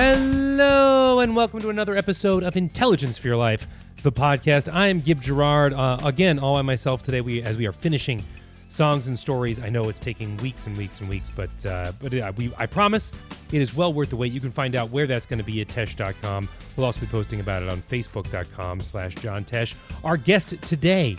Hello, and welcome to another episode of Intelligence for Your Life, the podcast. I am Gib Gerard. Uh, again, all by myself today. We as we are finishing songs and stories. I know it's taking weeks and weeks and weeks, but uh, but uh, we I promise it is well worth the wait. You can find out where that's going to be at Tesh.com. We'll also be posting about it on Facebook.com/slash John Tesh. Our guest today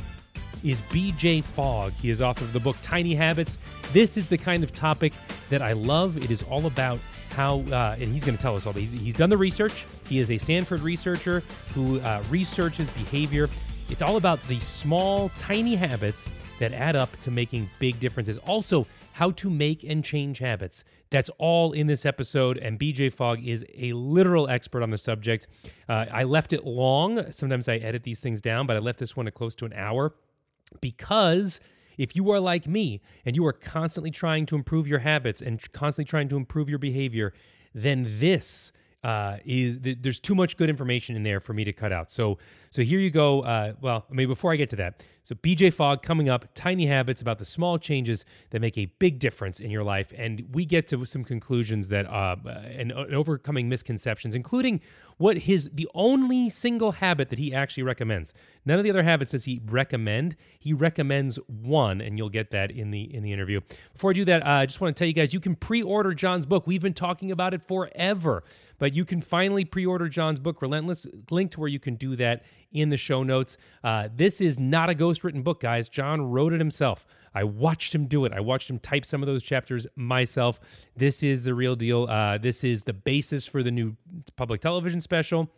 is BJ Fogg. He is author of the book Tiny Habits. This is the kind of topic that I love. It is all about how, uh, and he's going to tell us all. He's, he's done the research. He is a Stanford researcher who uh, researches behavior. It's all about the small, tiny habits that add up to making big differences. Also, how to make and change habits. That's all in this episode, and BJ Fogg is a literal expert on the subject. Uh, I left it long. Sometimes I edit these things down, but I left this one at close to an hour because if you are like me and you are constantly trying to improve your habits and constantly trying to improve your behavior, then this uh, is there's too much good information in there for me to cut out. So so here you go. Uh, well, maybe before I get to that, so BJ Fogg coming up, tiny habits about the small changes that make a big difference in your life, and we get to some conclusions that uh, and, and overcoming misconceptions, including what his the only single habit that he actually recommends. None of the other habits does he recommend. He recommends one, and you'll get that in the in the interview. Before I do that, uh, I just want to tell you guys you can pre-order John's book. We've been talking about it forever, but you can finally pre-order John's book, Relentless. Link to where you can do that in the show notes. Uh, this is not a ghost written book, guys. John wrote it himself. I watched him do it. I watched him type some of those chapters myself. This is the real deal. Uh, this is the basis for the new public television special.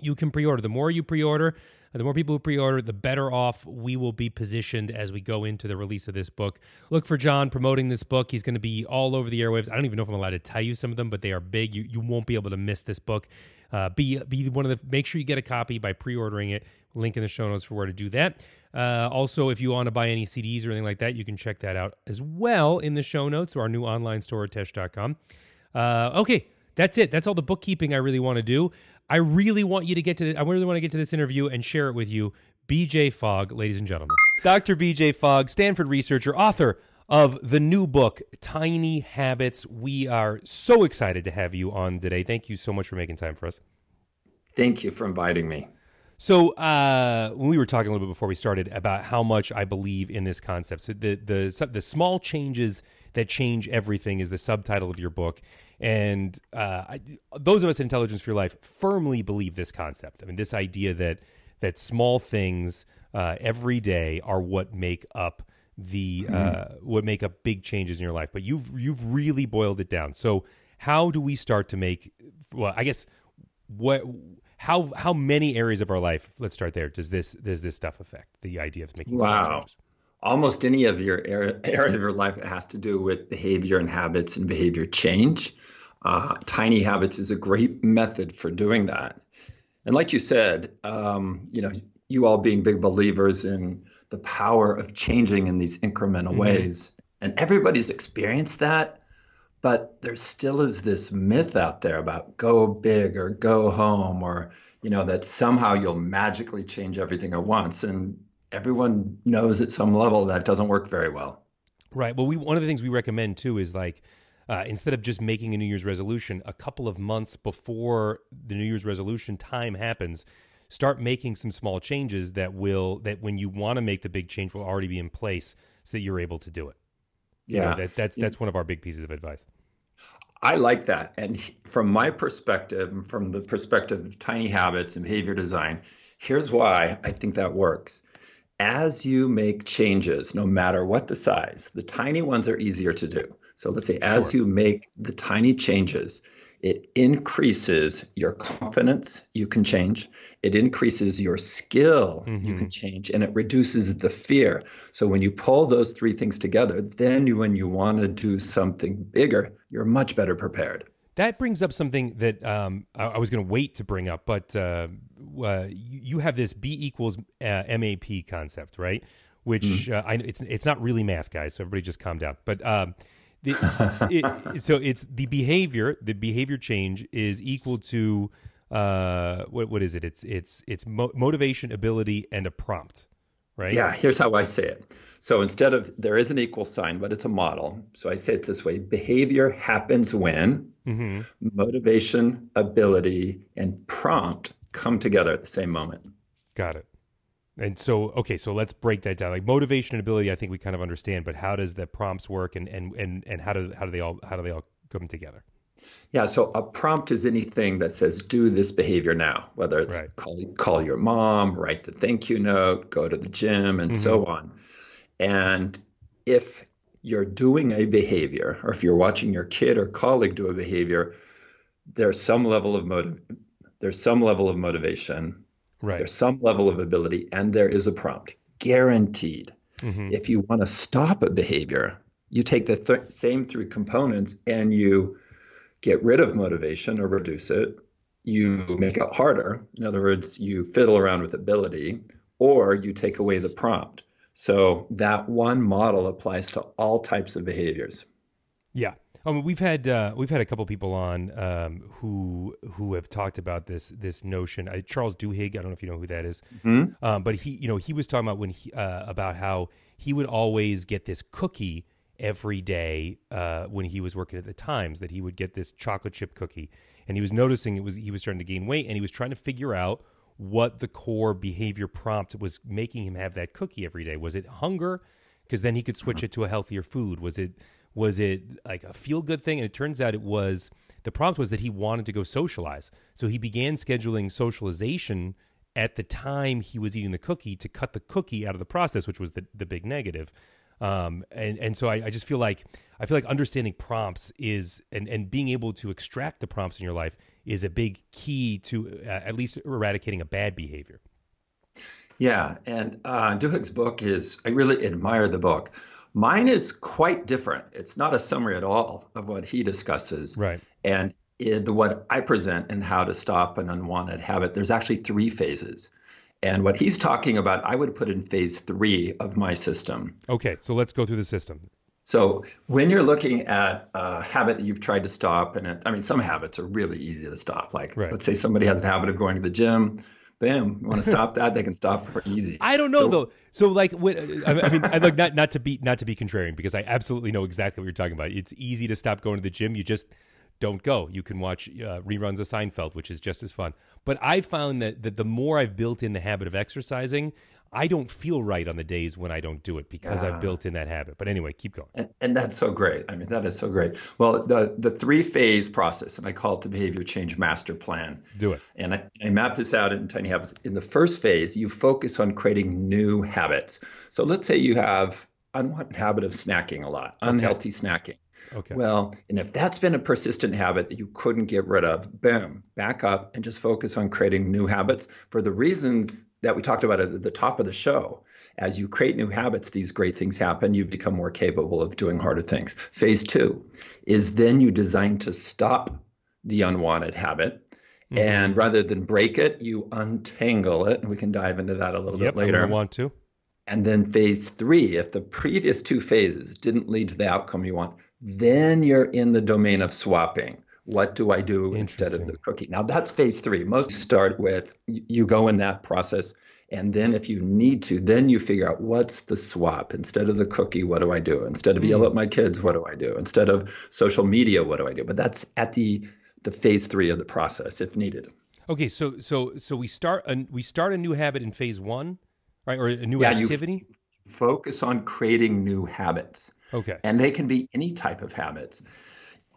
You can pre order. The more you pre order, the more people who pre order, the better off we will be positioned as we go into the release of this book. Look for John promoting this book. He's going to be all over the airwaves. I don't even know if I'm allowed to tell you some of them, but they are big. You, you won't be able to miss this book. Uh, be be one of the make sure you get a copy by pre-ordering it. Link in the show notes for where to do that. Uh, also, if you want to buy any CDs or anything like that, you can check that out as well in the show notes or our new online store at tesh.com. Uh, okay, that's it. That's all the bookkeeping I really want to do. I really want you to get to. I really want to get to this interview and share it with you. BJ Fogg, ladies and gentlemen. Dr. BJ Fogg, Stanford researcher, author of the new book, Tiny Habits. We are so excited to have you on today. Thank you so much for making time for us. Thank you for inviting me. So, uh, when we were talking a little bit before we started about how much I believe in this concept, so the the the small changes that change everything is the subtitle of your book, and uh, I, those of us in Intelligence for Your Life firmly believe this concept. I mean, this idea that that small things uh, every day are what make up the mm-hmm. uh, what make up big changes in your life. But you've you've really boiled it down. So how do we start to make? Well, I guess what how how many areas of our life? Let's start there. Does this does this stuff affect the idea of making wow. changes? Almost any of your area, area of your life that has to do with behavior and habits and behavior change. Uh, tiny habits is a great method for doing that. And like you said, um, you know, you all being big believers in the power of changing in these incremental mm-hmm. ways. And everybody's experienced that, but there still is this myth out there about go big or go home or you know that somehow you'll magically change everything at once and everyone knows at some level that doesn't work very well. Right. Well, we one of the things we recommend too is like uh, instead of just making a New Year's resolution, a couple of months before the New Year's resolution time happens, start making some small changes that will that when you want to make the big change will already be in place so that you're able to do it. Yeah, you know, that, that's that's one of our big pieces of advice. I like that, and from my perspective, from the perspective of tiny habits and behavior design, here's why I think that works. As you make changes, no matter what the size, the tiny ones are easier to do. So let's say, as you make the tiny changes, it increases your confidence, you can change. It increases your skill, mm-hmm. you can change. And it reduces the fear. So when you pull those three things together, then you, when you want to do something bigger, you're much better prepared. That brings up something that um, I, I, was going to wait to bring up, but uh, uh, you have this B equals uh, MAP concept, right? Which mm-hmm. Uh, I, it's it's not really math, guys. So everybody just calm down. But um, the, it, so it's the behavior. The behavior change is equal to uh, what what is it? It's it's it's mo- motivation, ability, and a prompt, right? Yeah, here's how I say it. So instead of there is an equal sign, but it's a model. So I say it this way behavior happens when mm-hmm. motivation, ability, and prompt come together at the same moment. Got it. And so, okay, so let's break that down. Like motivation and ability, I think we kind of understand, but how does the prompts work, and and and and how do how do they all how do they all come together? Yeah, so a prompt is anything that says do this behavior now, whether it's right. call call your mom, write the thank you note, go to the gym, and mm-hmm. so on. And if you're doing a behavior, or if you're watching your kid or colleague do a behavior, there's some level of motive, there's some level of motivation, right. there's some level of ability, and there is a prompt, guaranteed. Mm-hmm. If you want to stop a behavior, you take the th- same three components and you get rid of motivation or reduce it. You make it harder. In other words, you fiddle around with ability, or you take away the prompt. So that one model applies to all types of behaviors. Yeah. I mean, we've had uh, we've had a couple people on um, who who have talked about this this notion. Uh, Charles Duhigg, I don't know if you know who that is, mm-hmm. um, but he you know he was talking about when he uh, about how he would always get this cookie every day uh, when he was working at the Times that he would get this chocolate chip cookie, and he was noticing it was he was starting to gain weight, and he was trying to figure out what the core behavior prompt was making him have that cookie every day. Was it hunger? Because then he could switch it to a healthier food. Was it was it like a feel good thing? And it turns out it was the prompt was that he wanted to go socialize. So he began scheduling socialization at the time he was eating the cookie to cut the cookie out of the process, which was the, the big negative. Um, and and so I, I, just feel like I feel like understanding prompts is and and being able to extract the prompts in your life is a big key to uh, at least eradicating a bad behavior. Yeah, and uh, Duhigg's book is I really admire the book. Mine is quite different. It's not a summary at all of what he discusses. Right. And the what I present and how to stop an unwanted habit, there's actually three phases. And what he's talking about, I would put in phase three of my system. Okay, so let's go through the system. So when you're looking at a habit that you've tried to stop, and it, I mean, some habits are really easy to stop. Like, right. let's say somebody has a habit of going to the gym. Bam! You want to stop that? They can stop pretty easy. I don't know so, though. So like, what, I mean, I like not not to be not to be contrarian because I absolutely know exactly what you're talking about. It's easy to stop going to the gym. You just don't go. You can watch uh, reruns of Seinfeld, which is just as fun. But I found that, that the more I've built in the habit of exercising, I don't feel right on the days when I don't do it because yeah. I've built in that habit. But anyway, keep going. And, and, that's so great. I mean, that is so great. Well, the the three phase process, and I call it the behavior change master plan. Do it. And I, I map this out in tiny habits. In the first phase, you focus on creating new habits. So let's say you have unwanted habit of snacking a lot, unhealthy okay. snacking. Okay. Well, and if that's been a persistent habit that you couldn't get rid of, boom, back up and just focus on creating new habits for the reasons that we talked about at the top of the show. As you create new habits, these great things happen. You become more capable of doing harder things. Phase two is then you design to stop the unwanted habit. Mm-hmm. And rather than break it, you untangle it. And we can dive into that a little yep, bit later. I want to. And then phase three, if the previous two phases didn't lead to the outcome you want, then you're in the domain of swapping. What do I do instead of the cookie? Now that's phase three. Most start with you go in that process. And then if you need to, then you figure out what's the swap. Instead of the cookie, what do I do? Instead of yell hmm. at my kids, what do I do? Instead of social media, what do I do? But that's at the the phase three of the process if needed. Okay, so so so we start a, we start a new habit in phase one, right? Or a new yeah, activity. focus on creating new habits. Okay. And they can be any type of habits.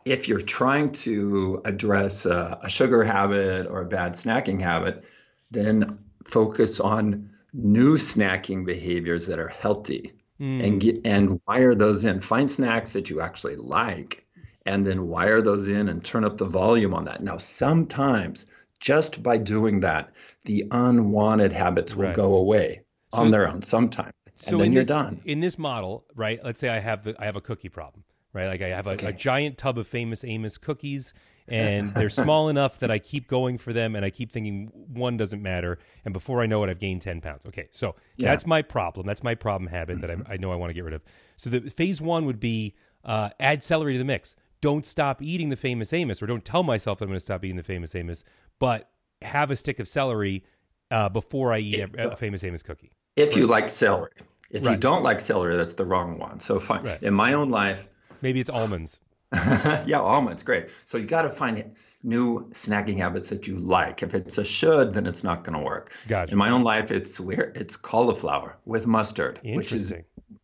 If you're trying to address a, a sugar habit or a bad snacking habit, then focus on new snacking behaviors that are healthy mm. and get and wire those in. Find snacks that you actually like and then wire those in and turn up the volume on that. Now, sometimes just by doing that, the unwanted habits will right. go away so, on their own sometimes so and then you're this, done. In this model, right? Let's say I have the I have a cookie problem, right? Like I have a, okay. a giant tub of famous Amos cookies, and they're small enough that I keep going for them, and I keep thinking one doesn't matter, and before I know it, I've gained ten pounds. Okay, so yeah. that's my problem. That's my problem habit that I, I know I want to get rid of. So the phase one would be uh, add celery to the mix. Don't stop eating the famous Amos, or don't tell myself I'm going to stop eating the famous Amos, but have a stick of celery uh, before I eat a, a famous Amos cookie. If you like celery. If you don't like celery, that's the wrong one. So fine. Right. In my own life, Maybe it's almonds. yeah, almonds, great. So you got to find new snacking habits that you like. If it's a should, then it's not going to work. Gotcha. In my own life, it's where it's cauliflower with mustard, which is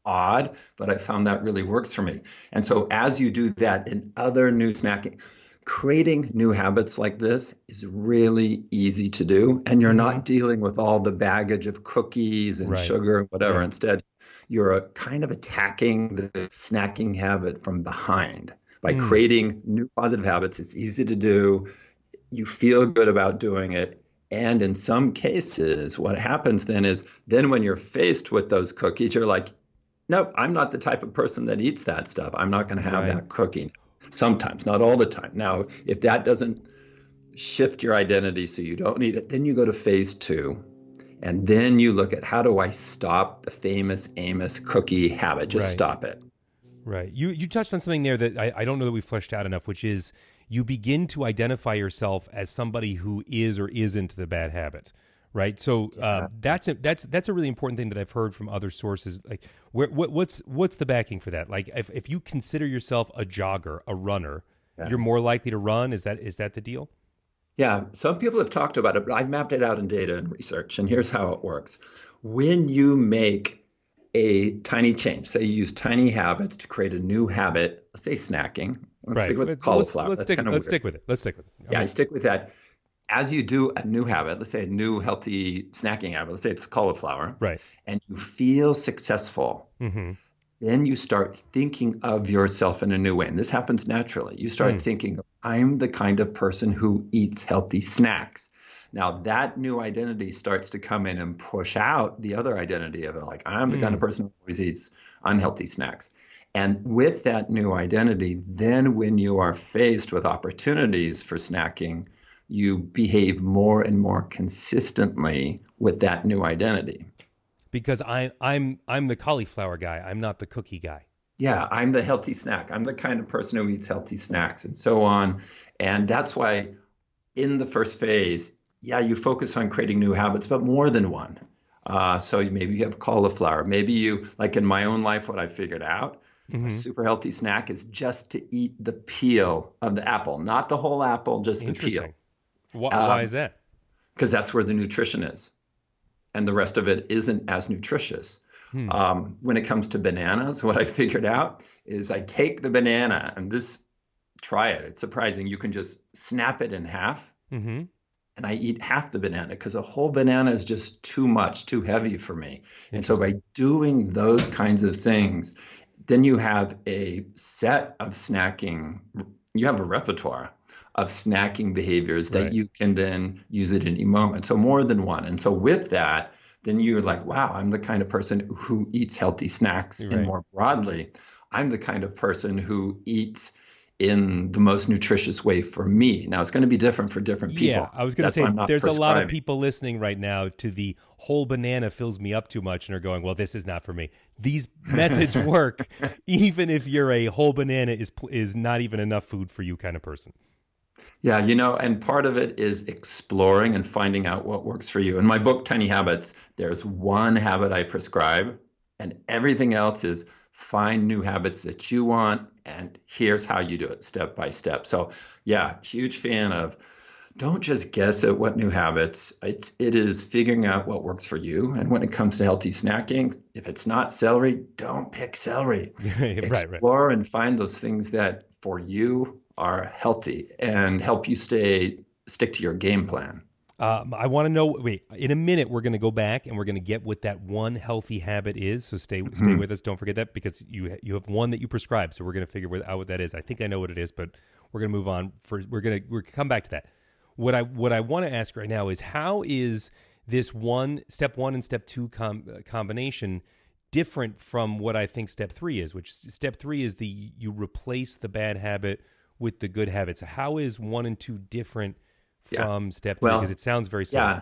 odd, but I found that really works for me. And so as you do that in other new snacking, creating new habits like this is really easy to do. And you're not dealing with all the baggage of cookies and Mm-hmm. Right. sugar and whatever. Right. Instead, you're uh, kind of attacking the snacking habit from behind by Mm. creating new positive habits. It's easy to do. You feel good about doing it. And in some cases, what happens then is then when you're faced with those cookies, you're like, nope, I'm not the type of person that eats that stuff. I'm not going to have Right. that cookie. Sometimes, not all the time. Now, if that doesn't shift your identity so you don't need it, then you go to phase two. And then you look at how do I stop the famous Amos cookie habit? Just Right. stop it. Right. You you touched on something there that I, I don't know that we fleshed out enough, which is you begin to identify yourself as somebody who is or isn't the bad habit. Right. So uh, that's a, that's that's a really important thing that I've heard from other sources. Like, where what, what's what's the backing for that? Like, if if you consider yourself a jogger, a runner, Yeah. you're more likely to run. Is that is that the deal? Yeah, some people have talked about it, but I've mapped it out in data and research. And here's how it works when you make a tiny change, say you use tiny habits to create a new habit, let's say snacking. Let's stick with Let's- cauliflower. Let's, That's stick. Let's stick with it. Let's stick with it. Yeah, stick with that. As you do a new habit, let's say a new healthy snacking habit, let's say it's cauliflower, Right. and you feel successful, hmm then you start thinking of yourself in a new way. And this happens naturally. You start Mm. thinking, I'm the kind of person who eats healthy snacks. Now, that new identity starts to come in and push out the other identity of it. Like, I'm the kind of person who always eats unhealthy snacks. And with that new identity, then when you are faced with opportunities for snacking, you behave more and more consistently with that new identity. Because I I'm I'm the cauliflower guy. I'm not the cookie guy. yeah, I'm the healthy snack. I'm the kind of person who eats healthy snacks and so on. And that's why in the first phase, yeah, you focus on creating new habits, but more than one. Uh, so maybe you have cauliflower. Maybe you, like in my own life, what I figured out, Mm-hmm. a super healthy snack is just to eat the peel of the apple, not the whole apple, just the peel. Why, Um, why is that? because that's where the nutrition is. And the rest of it isn't as nutritious. Hmm. Um, when it comes to bananas, what I figured out is I take the banana and this, try it. It's surprising. You can just snap it in half hmm and I eat half the banana because a whole banana is just too much, too heavy for me. And so by doing those kinds of things, then you have a set of snacking, you have a repertoire of snacking behaviors that Right. you can then use at any moment. So more than one. And so with that, then you're like, wow, I'm the kind of person who eats healthy snacks. Right. And more broadly, I'm the kind of person who eats in the most nutritious way for me. Now it's going to be different for different people. Yeah, I was going to say there's a lot of people listening right now to the whole banana fills me up too much and are going, "Well, this is not for me." These methods work even if you're a whole banana is is not even enough food for you kind of person. Yeah, you know, and part of it is exploring and finding out what works for you. In my book, Tiny Habits, there's one habit I prescribe, and everything else is find new habits that you want, and here's how you do it step by step. So, yeah, huge fan of don't just guess at what new habits. It's it is figuring out what works for you. And when it comes to healthy snacking, if it's not celery, don't pick celery right, right. explore and find those things that for you are healthy and help you stay stick to your game plan. Um, I want to know. Wait, in a minute, we're going to go back and we're going to get what that one healthy habit is. So stay Mm-hmm. stay with us. Don't forget that because you you have one that you prescribe. So we're going to figure out what that is. I think I know what it is, but we're going to move on. For we're going to we're gonna come back to that. What I what I want to ask right now is how is this one step one and step two com- uh, combination different from what I think step three is? Which step three is the you replace the bad habit with the good habits? How is one and two different Yeah. from step three? Well, Because it sounds very similar. Yeah.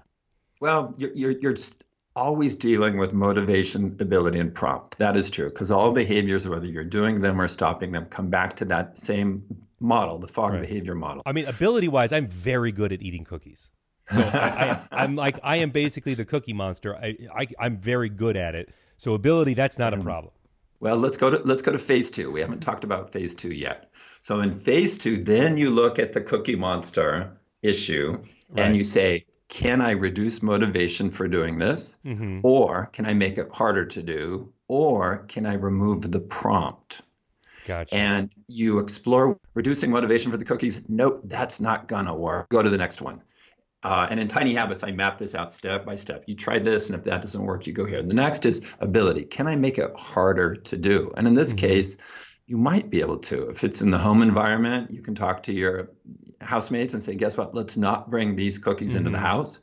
Well, you're you're, you're just always dealing with motivation, ability, and prompt. That is true because all behaviors, whether you're doing them or stopping them, come back to that same model, the Fogg Right. behavior model. I mean, ability wise, I'm very good at eating cookies. So I, am like I am basically the cookie monster. I, I am very good at it. So ability, that's not a mm. problem. Well, let's go to let's go to phase two. We haven't talked about phase two yet. So in phase two, then you look at the cookie monster issue right. and you say, can I reduce motivation for doing this? Mm-hmm. Or can I make it harder to do? Or can I remove the prompt? Gotcha. And you explore reducing motivation for the cookies. Nope, that's not gonna work. Go to the next one. Uh, and in Tiny Habits, I map this out step by step. You try this, and if that doesn't work, you go here. And the next is ability. Can I make it harder to do? And in this mm-hmm. case, you might be able to. If it's in the home environment, you can talk to your housemates and say, guess what? Let's not bring these cookies mm-hmm. into the mm-hmm. house.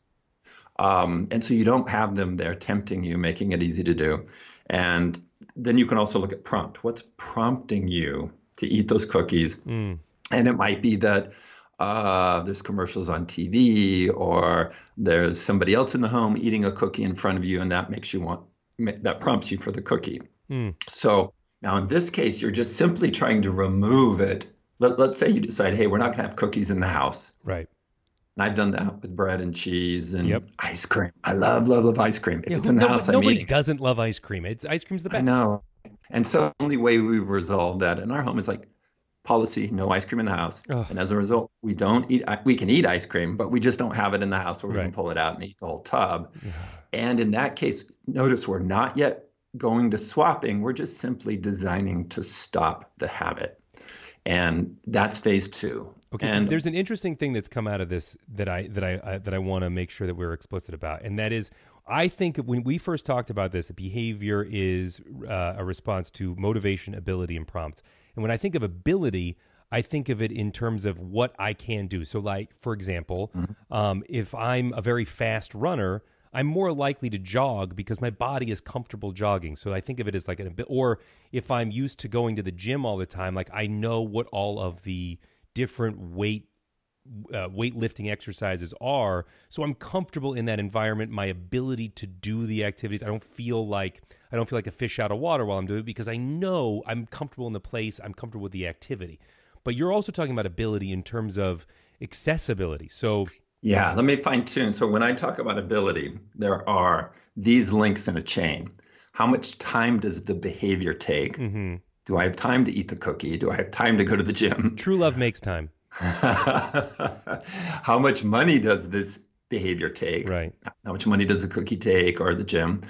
Um, and so you don't have them there tempting you, making it easy to do. And then you can also look at prompt. What's prompting you to eat those cookies? Mm. And it might be that uh, there's commercials on TV or there's somebody else in the home eating a cookie in front of you, and that makes you want that prompts you for the cookie. Mm. So now in this case, you're just simply trying to remove it. Let, let's say you decide, hey, we're not going to have cookies in the house. Right. And I've done that with bread and cheese and yep. ice cream. I love, love, love ice cream. If yeah, it's in the no, house, nobody doesn't love ice cream. It's ice cream's the best. I know. And so the only way we resolve that in our home is like, policy no ice cream in the house. Ugh. and as a result we don't eat we can eat ice cream but we just don't have it in the house where we right. can pull it out and eat the whole tub. And in that case notice we're not yet going to swapping we're just simply designing to stop the habit. And that's phase two. Okay and so there's an interesting thing that's come out of this that i that i, I that i want to make sure that we're explicit about and that is I think when we first talked about this, behavior is uh, a response to motivation, ability, and prompt. And when I think of ability, I think of it in terms of what I can do. So, like, for example, mm-hmm. um, if I'm a very fast runner, I'm more likely to jog because my body is comfortable jogging. So I think of it as like an or if I'm used to going to the gym all the time, like I know what all of the different weight uh, weightlifting exercises are. So I'm comfortable in that environment. My ability to do the activities, I don't feel like I don't feel like a fish out of water while I'm doing it because I know I'm comfortable in the place. I'm comfortable with the activity. But you're also talking about ability in terms of accessibility. So yeah, let me fine tune. So when I talk about ability, there are these links in a chain. How much time does the behavior take? Mm-hmm. Do I have time to eat the cookie? Do I have time to go to the gym? True love makes time. How much money does this behavior take? Right. How much money does a cookie take or the gym?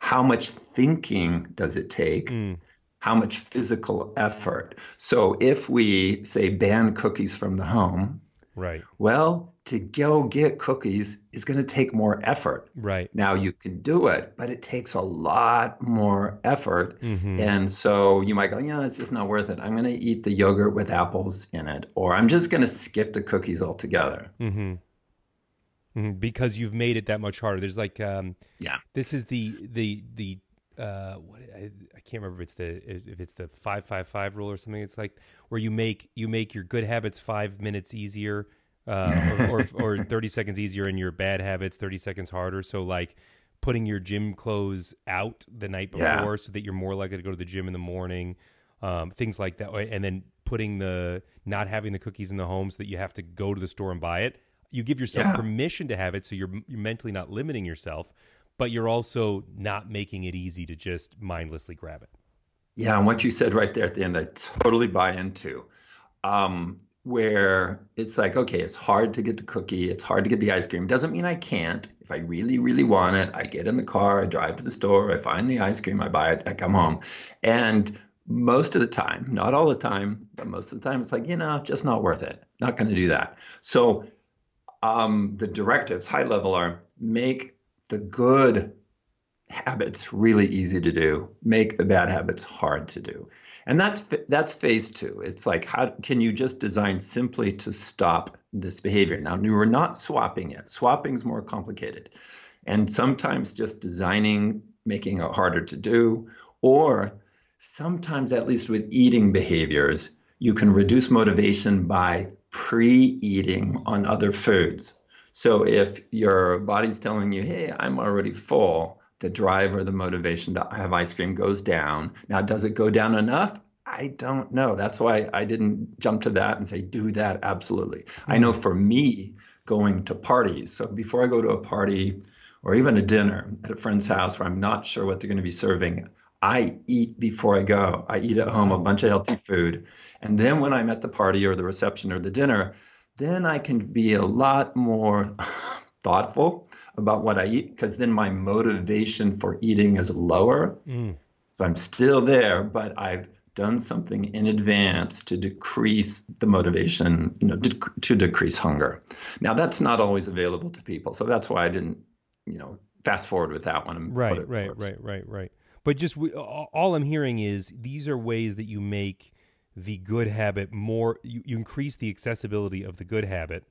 How much thinking does it take? Mm. How much physical effort? So if we say ban cookies from the home, right. Well, to go get cookies is going to take more effort. Right. Now you can do it, but it takes a lot more effort. Mm-hmm. And so you might go, yeah, it's just not worth it. I'm going to eat the yogurt with apples in it, or I'm just going to skip the cookies altogether. Mm-hmm. Mm-hmm. Because you've made it that much harder. There's like, um, yeah, this is the, the, the, uh, what I, I, can't remember if it's the if it's the five five five rule or something. It's like where you make you make your good habits five minutes easier uh, or, or, or 30 seconds easier in your bad habits, 30 seconds harder. So like putting your gym clothes out the night before yeah. so that you're more likely to go to the gym in the morning, um, things like that. And then putting the not having the cookies in the home so that you have to go to the store and buy it. You give yourself yeah. permission to have it, so you're you're mentally not limiting yourself, but you're also not making it easy to just mindlessly grab it. Yeah, and what you said right there at the end, I totally buy into. Um, where it's like, okay, it's hard to get the cookie, it's hard to get the ice cream. Doesn't mean I can't. If I really, really want it, I get in the car, I drive to the store, I find the ice cream, I buy it, I come home. And most of the time, not all the time, but most of the time, it's like, you know, just not worth it. Not going to do that. So um, the directives, high level, are make the good habits really easy to do, make the bad habits hard to do. And that's that's phase two. It's like how can you just design simply to stop this behavior? Now we're not swapping it. Swapping is more complicated, and sometimes just designing, making it harder to do, or sometimes at least with eating behaviors, you can reduce motivation by pre-eating on other foods. So if your body's telling you, "Hey, I'm already full," the drive or the motivation to have ice cream goes down. Now, does it go down enough? I don't know. That's why I didn't jump to that and say, do that absolutely. Mm-hmm. I know for me, going to parties. So before I go to a party or even a dinner at a friend's house where I'm not sure what they're going to be serving, I eat before I go. I eat at home a bunch of healthy food. And then when I'm at the party or the reception or the dinner, then I can be a lot more thoughtful about what I eat because then my motivation for eating is lower. Mm. So I'm still there, but I've done something in advance to decrease the motivation, you know, to, to decrease hunger. Now that's not always available to people, so that's why I didn't, you know, fast forward with that one. right, right, first. right, right, right. But just we, all I'm hearing is these are ways that you make the good habit more. You, you increase the accessibility of the good habit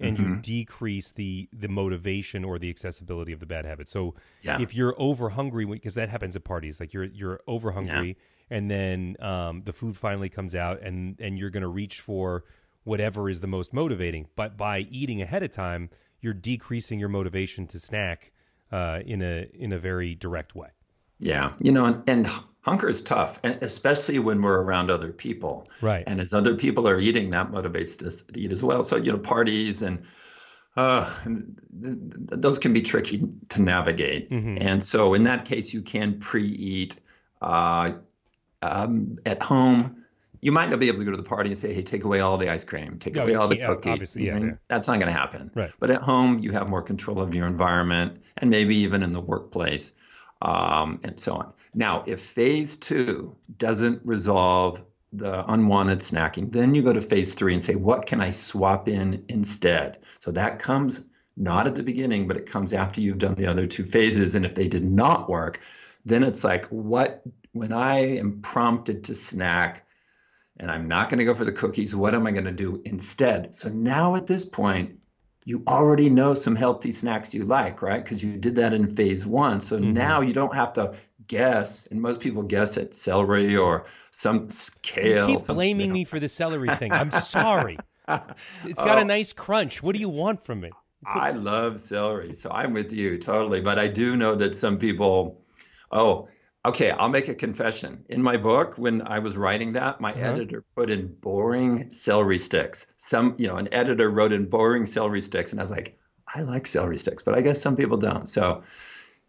and mm-hmm. you decrease the the motivation or the accessibility of the bad habit. So yeah. if you're over hungry, because that happens at parties, like you're you're over hungry, yeah. and then um, the food finally comes out, and and you're going to reach for whatever is the most motivating. But by eating ahead of time, you're decreasing your motivation to snack uh, in a in a very direct way. Yeah, you know, and, and hunger is tough, and especially when we're around other people. Right. And as other people are eating, that motivates us to eat as well. So you know, parties and uh, those can be tricky to navigate. Mm-hmm. And so in that case, you can pre-eat uh, um, at home. You might not be able to go to the party and say, "Hey, take away all the ice cream, take away all the cookies." Obviously, yeah, yeah, That's not going to happen. Right. But at home, you have more control of your environment, and maybe even in the workplace um, and so on. Now, if phase two doesn't resolve the unwanted snacking, then you go to phase three and say, what can I swap in instead? So that comes not at the beginning, but it comes after you've done the other two phases. And if they did not work, then it's like, what, when I am prompted to snack, and I'm not going to go for the cookies. What am I going to do instead? So now at this point, you already know some healthy snacks you like, right? Because you did that in phase one. So mm-hmm. now you don't have to guess, and most people guess at celery or some kale. You keep blaming you know. me for the celery thing. I'm sorry. it's got oh, a nice crunch. What do you want from it? I love celery, so I'm with you totally. But I do know that some people, oh, Okay, I'll make a confession. In my book, when I was writing that, my uh-huh. editor put in boring celery sticks. Some, you know, an editor wrote in boring celery sticks, and I was like, I like celery sticks, but I guess some people don't. So,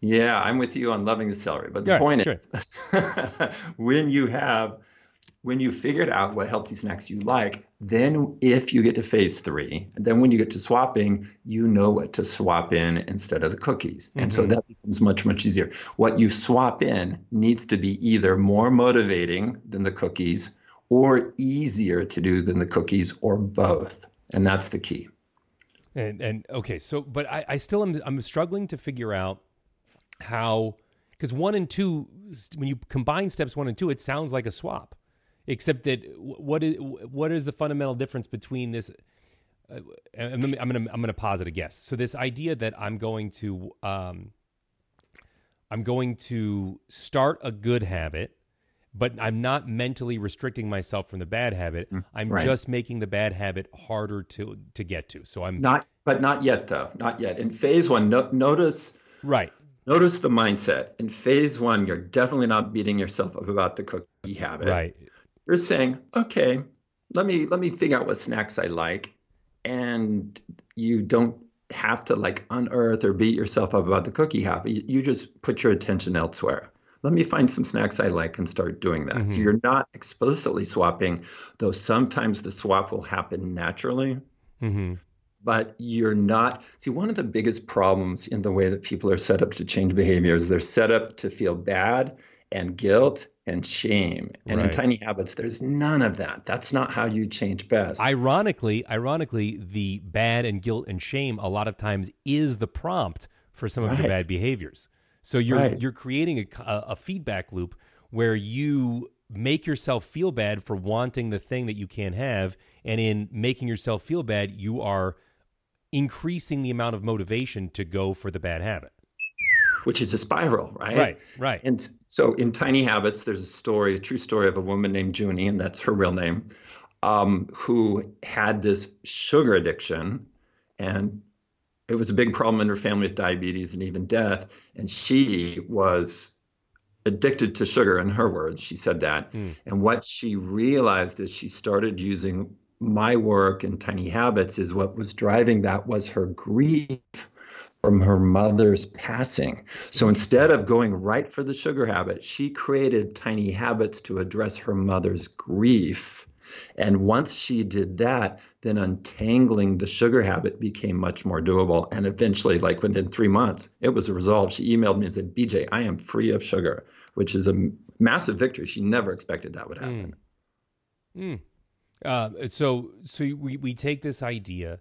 yeah, I'm with you on loving the celery. But the yeah, point sure. is, when you have when you figured out what healthy snacks you like, then if you get to phase three, then when you get to swapping, you know what to swap in instead of the cookies. Mm-hmm. And so mm-hmm. that becomes much, much easier. What you swap in needs to be either more motivating than the cookies or easier to do than the cookies or both. And that's the key. And, and okay, so, but I, I still am, I'm struggling to figure out how, because one and two, when you combine steps one and two, it sounds like a swap except that what is what is the fundamental difference between this? Uh, I'm gonna I'm gonna posit a guess. So this idea that I'm going to um, I'm going to start a good habit, but I'm not mentally restricting myself from the bad habit. Mm, I'm right. just making the bad habit harder to to get to. So I'm not, but not yet though. Not yet. In phase one, no, notice right. Notice the mindset. In phase one, you're definitely not beating yourself up about the cookie habit. Right. You're saying, okay, let me let me figure out what snacks I like, and you don't have to like unearth or beat yourself up about the cookie habit. You just put your attention elsewhere. Let me find some snacks I like and start doing that. Mm-hmm. So you're not explicitly swapping, though sometimes the swap will happen naturally. Mm-hmm. But you're not. See, one of the biggest problems in the way that people are set up to change behavior is they're set up to feel bad and guilt and shame. And right. in tiny habits, there's none of that. That's not how you change best. Ironically, ironically, the bad and guilt and shame a lot of times is the prompt for some of right. bad behaviors. So you're right. you're creating a, a feedback loop where you make yourself feel bad for wanting the thing that you can't have, and in making yourself feel bad, you are increasing the amount of motivation to go for the bad habit which is a spiral, right? Right, right. And so in Tiny Habits, there's a story, a true story of a woman named Junie, and that's her real name, um, who had this sugar addiction, and it was a big problem in her family with diabetes and even death. And she was addicted to sugar, in her words, she said that. Mm. And what she realized is she started using my work in Tiny Habits is what was driving that was her grief from her mother's passing. So instead of going right for the sugar habit, she created Tiny Habits to address her mother's grief. And once she did that, then untangling the sugar habit became much more doable. And eventually, like within three months, it was resolved. She emailed me and said, BJ, I am free of sugar, which is a massive victory. She never expected that would happen. Mm. Mm. Uh, so, so we, we take this idea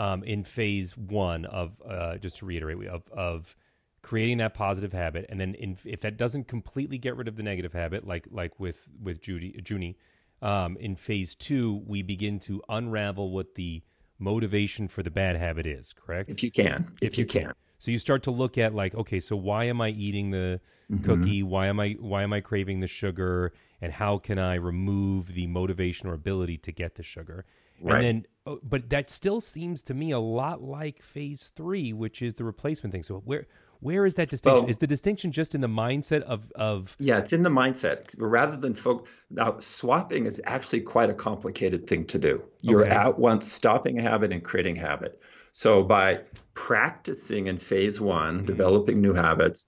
um, in phase one of, uh, just to reiterate, of, of creating that positive habit. And then in, if that doesn't completely get rid of the negative habit, like, like with, with Judy, Junie, um, in phase two, we begin to unravel what the motivation for the bad habit is, correct? If you can. If, if you can. can. So you start to look at like, okay, so why am I eating the mm-hmm. cookie? Why am I why am I craving the sugar? And how can I remove the motivation or ability to get the sugar? Right. And then, but that still seems to me a lot like phase three, which is the replacement thing. So where where is that distinction? Well, is the distinction just in the mindset of of? Yeah, it's in the mindset. Rather than folk now, swapping is actually quite a complicated thing to do. You're okay. at once stopping a habit and creating habit. So by practicing in phase one, mm-hmm. developing new habits,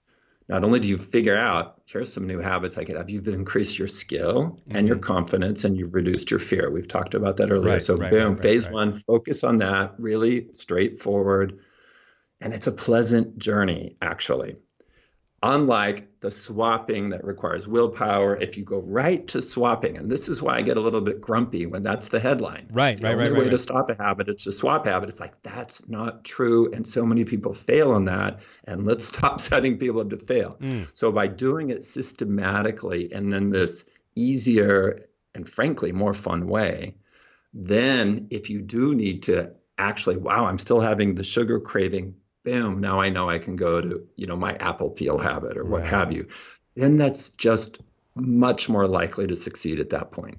not only do you figure out here's some new habits I could have, you've increased your skill mm-hmm. and your mm-hmm. confidence and you've reduced your fear. We've talked about that earlier. Right, so right, boom, right, phase one, focus on that, really straightforward. And it's a pleasant journey, actually. Unlike the swapping that requires willpower, if you go right to swapping, and this is why I get a little bit grumpy when that's the headline. Right, the right, only right. way right, to stop a habit is to swap habit. It's like that's not true, and so many people fail on that. And let's stop setting people up to fail. Mm. So by doing it systematically and in this easier and frankly more fun way, then if you do need to actually, wow, I'm still having the sugar craving, boom, now I know I can go to, you know, my apple peel habit or what right. have you. Then that's just much more likely to succeed at that point.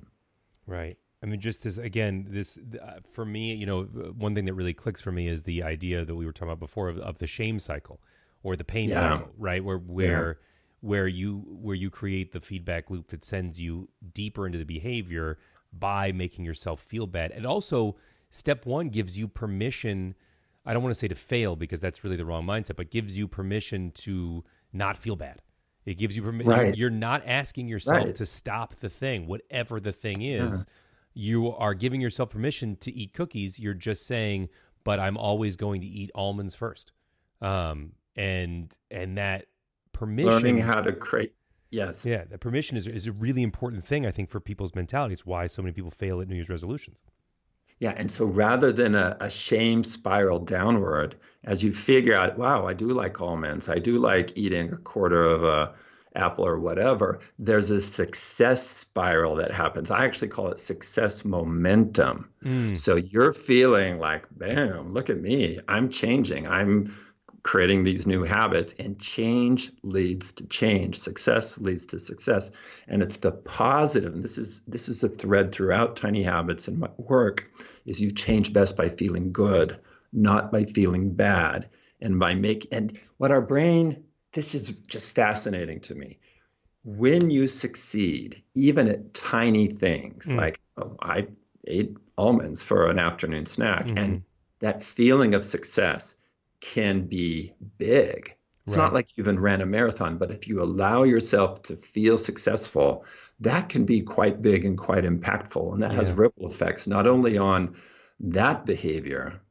Right. I mean, just this again, this uh, for me, you know, one thing that really clicks for me is the idea that we were talking about before of, of the shame cycle or the pain yeah. cycle, right? Where where yeah. where you where you create the feedback loop that sends you deeper into the behavior by making yourself feel bad, and also step one gives you permission I don't want to say to fail because that's really the wrong mindset, but gives you permission to not feel bad. It gives you permission. Right. You're not asking yourself right. to stop the thing, whatever the thing is. You are giving yourself permission to eat cookies. You're just saying, but I'm always going to eat almonds first. Um, and and that permission, learning how to create. Yes. Yeah, that permission is is a really important thing. I think for people's mentality. It's why so many people fail at New Year's resolutions. Yeah, and so rather than a, a, shame spiral downward, as you figure out, wow, I do like almonds, I do like eating a quarter of a apple or whatever, there's a success spiral that happens. I actually call it success momentum. Mm. So you're feeling like, bam, look at me, I'm changing, I'm creating these new habits and change leads to change success leads to success and it's the positive and this is this is a thread throughout tiny habits and my work is you change best by feeling good not by feeling bad and by make and what our brain this is just fascinating to me when you succeed even at tiny things mm. like oh, i ate almonds for an afternoon snack mm-hmm. and that feeling of success can be big. It's right. not like you even ran a marathon, but if you allow yourself to feel successful, that can be quite big and quite impactful. And that yeah. has ripple effects, not only on that behavior,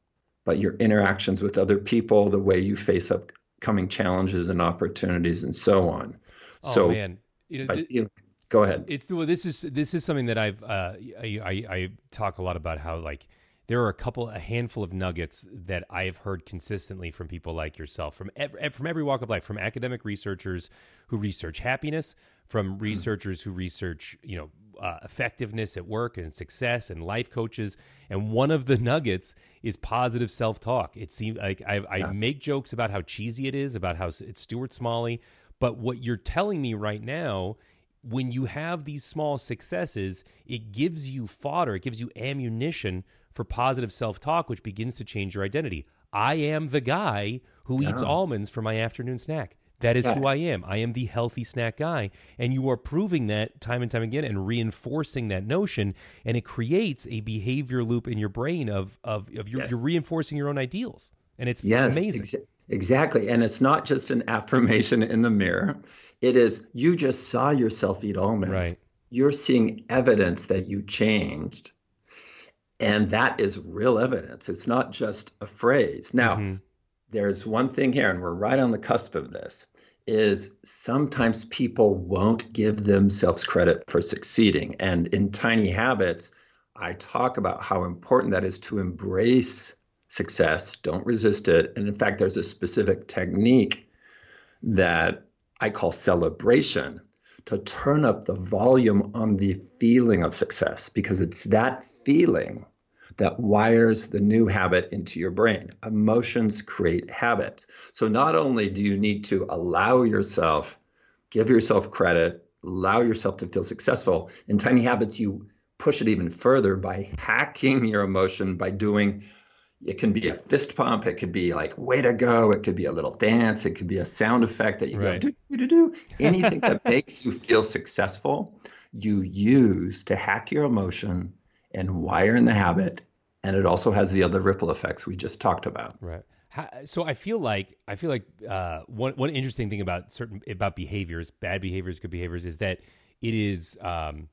but your interactions with other people, the way you face upcoming challenges and opportunities, and so on. Oh, so, man. You know, go ahead. It's well, this is this is something that I've uh, I, I, I talk a lot about how like there are a couple, a handful of nuggets that I have heard consistently from people like yourself, from every, from every walk of life, from academic researchers who research happiness, from hmm. researchers who research, you know, uh, effectiveness at work and success, and life coaches. And one of the nuggets is positive self talk. It seems like I, I yeah. make jokes about how cheesy it is, about how it's Stuart Smalley, but what you're telling me right now when you have these small successes, it gives you fodder, it gives you ammunition for positive self talk, which begins to change your identity. I am the guy who yeah. eats almonds for my afternoon snack. That is who I am. I am the healthy snack guy. And you are proving that time and time again and reinforcing that notion. And it creates a behavior loop in your brain of, of, of you're, yes. you're reinforcing your own ideals. And it's yes, amazing. Exa- exactly. And it's not just an affirmation in the mirror, it is you just saw yourself eat almonds. Right. You're seeing evidence that you changed. And that is real evidence. It's not just a phrase. Now, mm-hmm. there's one thing here, and we're right on the cusp of this is sometimes people won't give themselves credit for succeeding. And in Tiny Habits, I talk about how important that is to embrace success, don't resist it. And in fact, there's a specific technique that I call celebration to turn up the volume on the feeling of success because it's that feeling that wires the new habit into your brain. Emotions create habits. So not only do you need to allow yourself, give yourself credit, allow yourself to feel successful, in tiny habits, you push it even further by hacking your emotion by doing it can be a fist pump it could be like way to go it could be a little dance it could be a sound effect that you right. go do do do anything that makes you feel successful you use to hack your emotion and wire in the habit. And it also has the other ripple effects we just talked about. Right. So I feel like I feel like uh, one one interesting thing about certain about behaviors, bad behaviors, good behaviors, is that it is um,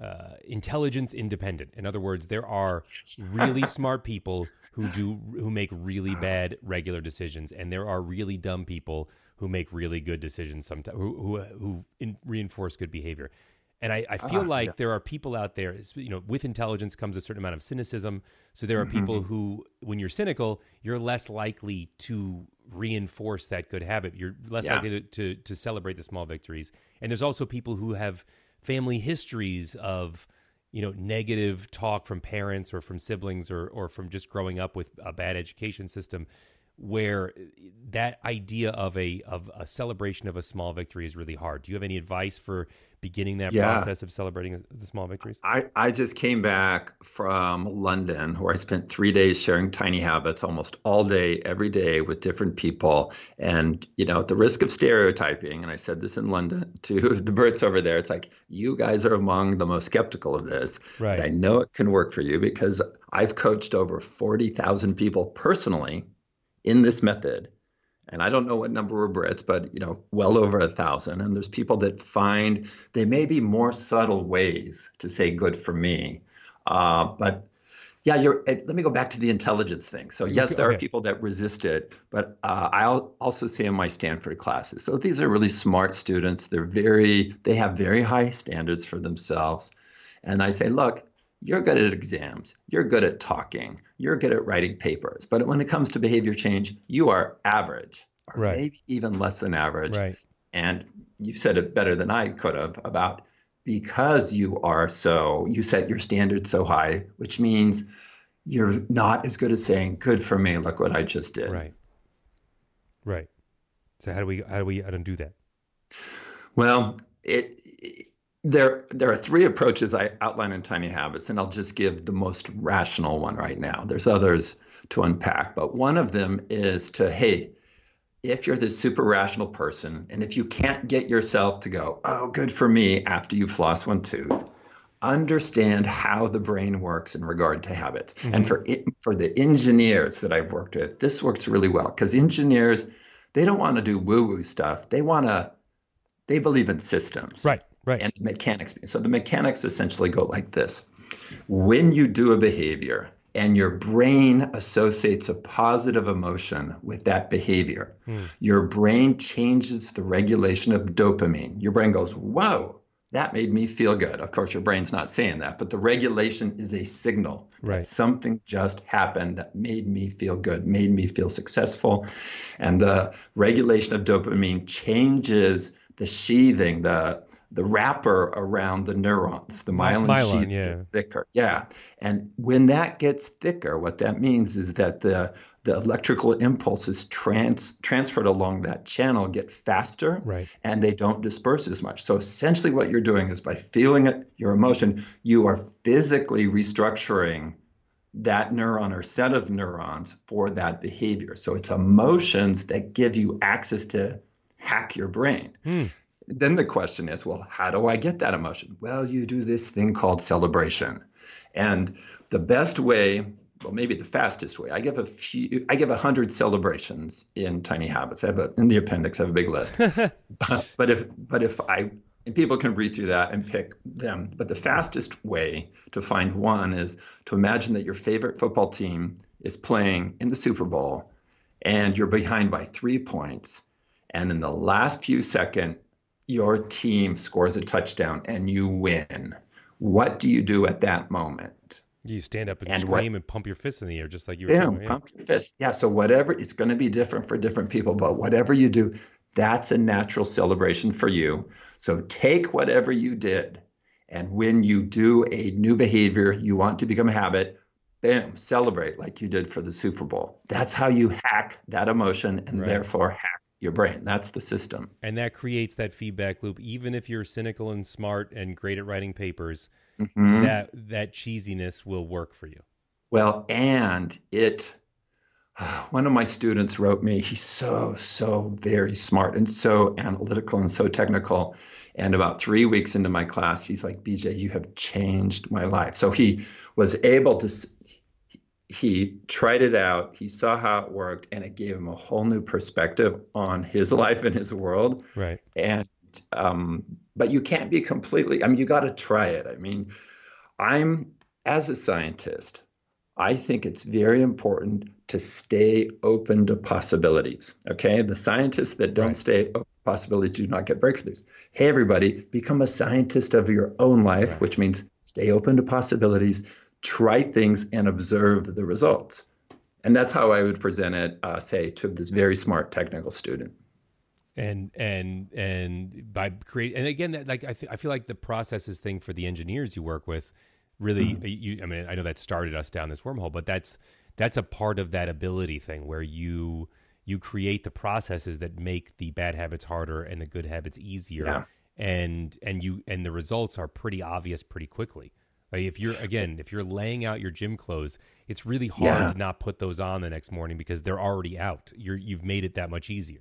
uh, intelligence independent. In other words, there are really smart people who do who make really bad regular decisions, and there are really dumb people who make really good decisions sometimes who who, who in, reinforce good behavior. And I, I feel ah, like yeah. there are people out there, you know, with intelligence comes a certain amount of cynicism. So there are mm-hmm. people who, when you're cynical, you're less likely to reinforce that good habit. You're less yeah. likely to, to, to celebrate the small victories. And there's also people who have family histories of, you know, negative talk from parents or from siblings or, or from just growing up with a bad education system where eh, that idea of a of a celebration of a small victory is really hard. Do you have any advice for beginning that yeah. process of celebrating the small victories? I, I just came back from London where I spent three days sharing tiny habits almost all day, every day with different people. And, you know, at the risk of stereotyping, and I said this in London to the Brits over there, it's like, you guys are among the most skeptical of this. Right. But I know it can work for you because I've coached over 40,000 people personally in this method and I don't know what number of Brits, but you know, well over a thousand. And there's people that find they may be more subtle ways to say "good for me," uh, but yeah, you're. Eh, let me go back to the intelligence thing. So yes, there are people that resist it, but uh, I also see in my Stanford classes. So these are really smart students. They're very. They have very high standards for themselves, and I say, look, you're good at exams, you're good at talking, you're good at writing papers. But when it comes to behavior change, you are average, or right. maybe even less than average. Right. And you said it better than I could have about because you are so, you set your standards so high, which means you're not as good as saying, good for me, look what I just did. Right. Right. So how do we, how do we, how do we do that? Well, it, it there, there are three approaches I outline in Tiny Habits, and I'll just give the most rational one right now. There's others to unpack, but one of them is to, hey, if you're this super rational person, and if you can't get yourself to go, oh, good for me, after you floss one tooth, understand how the brain works in regard to habits. Mm-hmm. And for it, for the engineers that I've worked with, this works really well because engineers, they don't want to do woo-woo stuff. They want to, they believe in systems. Right right. and mechanics. So the mechanics essentially go like this. When you do a behavior and your brain associates a positive emotion with that behavior, mm. your brain changes the regulation of dopamine. Your brain goes, whoa, that made me feel good. Of course, your brain's not saying that, but the regulation is a signal right. something just happened that made me feel good, made me feel successful. And the regulation of dopamine changes the sheathing, the the wrapper around the neurons, the myelin, myelin sheath yeah. gets thicker. Yeah. And when that gets thicker, what that means is that the the electrical impulses trans, transferred along that channel get faster right. and they don't disperse as much. So essentially what you're doing is by feeling it, your emotion, you are physically restructuring that neuron or set of neurons for that behavior. So it's emotions that give you access to hack your brain. Hmm. Then the question is, well, how do I get that emotion? Well, you do this thing called celebration. And the best way, well, maybe the fastest way, I give a few, I give a hundred celebrations in Tiny Habits. I have a, in the appendix, I have a big list. but if, but if I, and people can read through that and pick them. But the fastest way to find one is to imagine that your favorite football team is playing in the Super Bowl and you're behind by three points. And in the last few seconds, your team scores a touchdown and you win. What do you do at that moment? You stand up and, And scream what- and pump your fists in the air, just like you were Boom, doing. pump your fist. Yeah, so whatever, it's going to be different for different people, but whatever you do, that's a natural celebration for you. So take whatever you did, and when you do a new behavior you want to become a habit, bam, celebrate like you did for the Super Bowl. That's how you hack that emotion and Right. therefore hack your brain. That's the system. And that creates that feedback loop. Even if you're cynical and smart and great at writing papers, Mhm. that that cheesiness will work for you. Well, and it, one of my students wrote me, he's so, so very smart and so analytical and so technical. And about three weeks into my class, he's like, BJ, you have changed my life. So he was able to, he tried it out, he saw how it worked, and it gave him a whole new perspective on his life and his world Right. and um, but you can't be completely i mean you got to try it i mean i'm as a scientist i think it's very important to stay open to possibilities okay the scientists that don't Right. stay open to possibilities do not get breakthroughs hey everybody become a scientist of your own life Right. which means stay open to possibilities try things and observe the results. And that's how i would present it uh, say to this very smart technical student. And and and by create and again that like I, th- I feel like the processes thing for the engineers you work with. Really you i mean i know that started us down this wormhole but that's that's a part of that ability thing where you you create the processes that make the bad habits harder and the good habits easier. Yeah. and and you and the results are pretty obvious pretty quickly like if you're again if you're laying out your gym clothes it's really hard Yeah. to not put those on the next morning because they're already out you're you've made it that much easier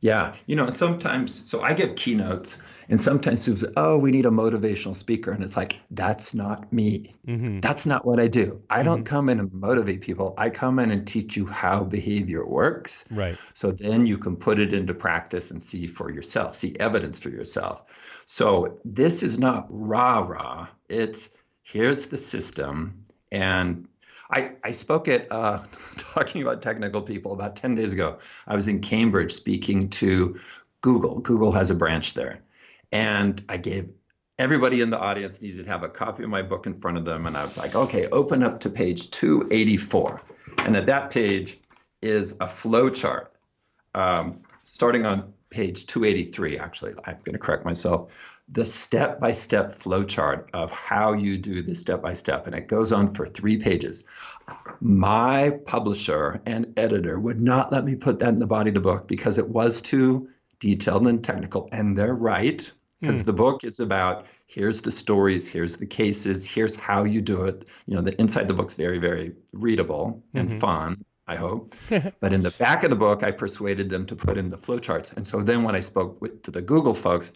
Yeah, you know, and sometimes, so I give keynotes, and sometimes say, "Oh, we need a motivational speaker," and it's like, that's not me. mm-hmm. That's not what I do. I don't come in and motivate people. I come in and teach you how behavior works, right so then you can put it into practice and see for yourself, see evidence for yourself. So this is not rah rah. It's here's the system, and I, I spoke at uh, talking about technical people about 10 days ago. I was in Cambridge speaking to Google. Google has a branch there. And I gave everybody in the audience needed to have a copy of my book in front of them. And I was like, okay, open up to page 284. And at that page is a flow chart um, starting on page 283, actually. I'm going to correct myself the step by step flowchart of how you do the step by step. And it goes on for three pages. My publisher and editor would not let me put that in the body of the book because it was too detailed and technical. And they're right because hmm. the book is about here's the stories, here's the cases, here's how you do it. You know, the inside the book's very, very readable and mm-hmm. fun. I hope. but in the back of the book, I persuaded them to put in the flowcharts. And so then when I spoke with, to the Google folks,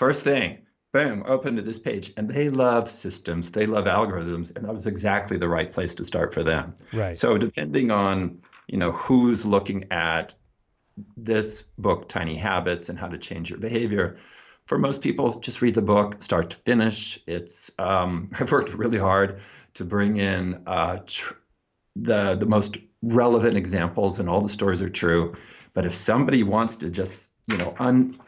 first thing, boom, open to this page. And they love systems, they love algorithms. And that was exactly the right place to start for them. Right. So depending on, you know, who's looking at this book, Tiny Habits, and how to change your behavior, for most people, just read the book, start to finish. It's um, I've worked really hard to bring in uh, tr- the the most relevant examples, and all the stories are true. But if somebody wants to just you know un,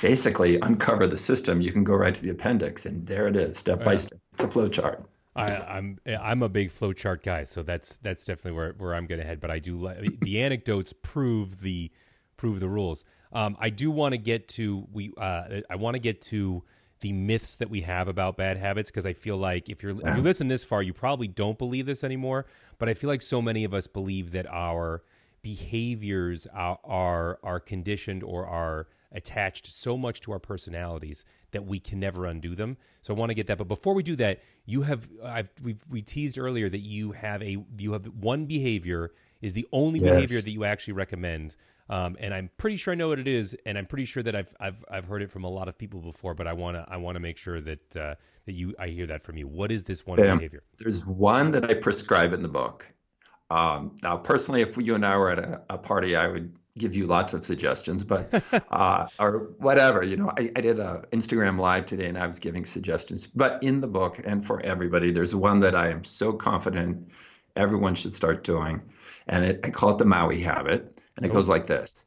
basically uncover the system, you can go right to the appendix, and there it is, step by step. It's a flow chart. I, I'm I'm a big flowchart guy, so that's that's definitely where, where I'm going to head. But I do like the anecdotes prove the prove the rules. Um, I do want to get to we uh, I want to get to the myths that we have about bad habits because I feel like if you're if you listen this far, you probably don't believe this anymore. But I feel like so many of us believe that our behaviors are are, are conditioned or are attached so much to our personalities that we can never undo them. So I want to get that. But before we do that, you have I've we we teased earlier that you have a you have one behavior is the only Yes. behavior that you actually recommend. Um, and I'm pretty sure I know what it is, and I'm pretty sure that I've I've I've heard it from a lot of people before. But I wanna I wanna make sure that uh, that you I hear that from you. What is this one behavior? There's one that I prescribe in the book. Um, now, personally, if you and I were at a, a party, I would give you lots of suggestions, but uh, or whatever. You know, I, I did a Instagram live today, and I was giving suggestions. But in the book, and for everybody, there's one that I am so confident everyone should start doing, and it, I call it the Maui habit, and it oh. goes like this: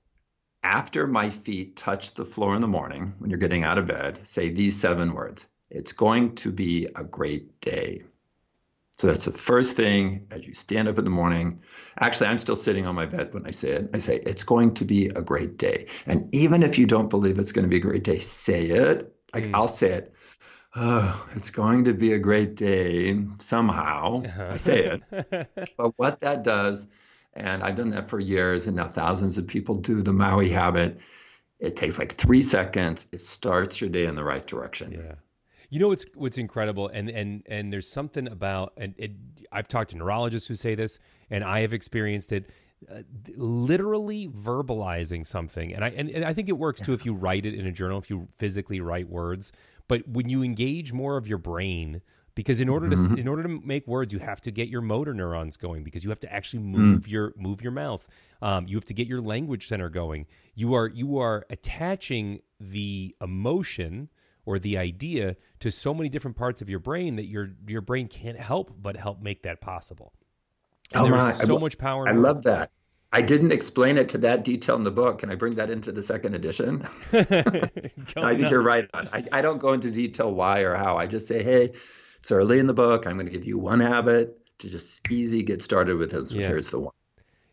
After my feet touch the floor in the morning, when you're getting out of bed, say these seven words. It's going to be a great day. So that's the first thing as you stand up in the morning. Actually, I'm still sitting on my bed when I say it. I say, it's going to be a great day. And even if you don't believe it's going to be a great day, say it. Like mm. I'll say it. Oh, it's going to be a great day somehow. Uh-huh. I say it. but what that does, and I've done that for years, and now thousands of people do the Maui habit. It takes like three seconds. It starts your day in the right direction. Yeah. You know what's what's incredible, and and and there's something about, and it, I've talked to neurologists who say this, and I have experienced it. Uh, literally verbalizing something, and I and, and I think it works too if you write it in a journal, if you physically write words. But when you engage more of your brain, because in order to mm-hmm. in order to make words you have to get your motor neurons going because you have to actually move mm. your move your mouth um, you have to get your language center going you are you are attaching the emotion or the idea to so many different parts of your brain that your your brain can't help but help make that possible. And oh there's my, so I, much power. I love that. I didn't explain it to that detail in the book. Can I bring that into the second edition? I think nuts. you're right. On. I, I don't go into detail why or how. I just say, hey, it's early in the book. I'm going to give you one habit to just easy get started with. This. Yeah. Here's the one.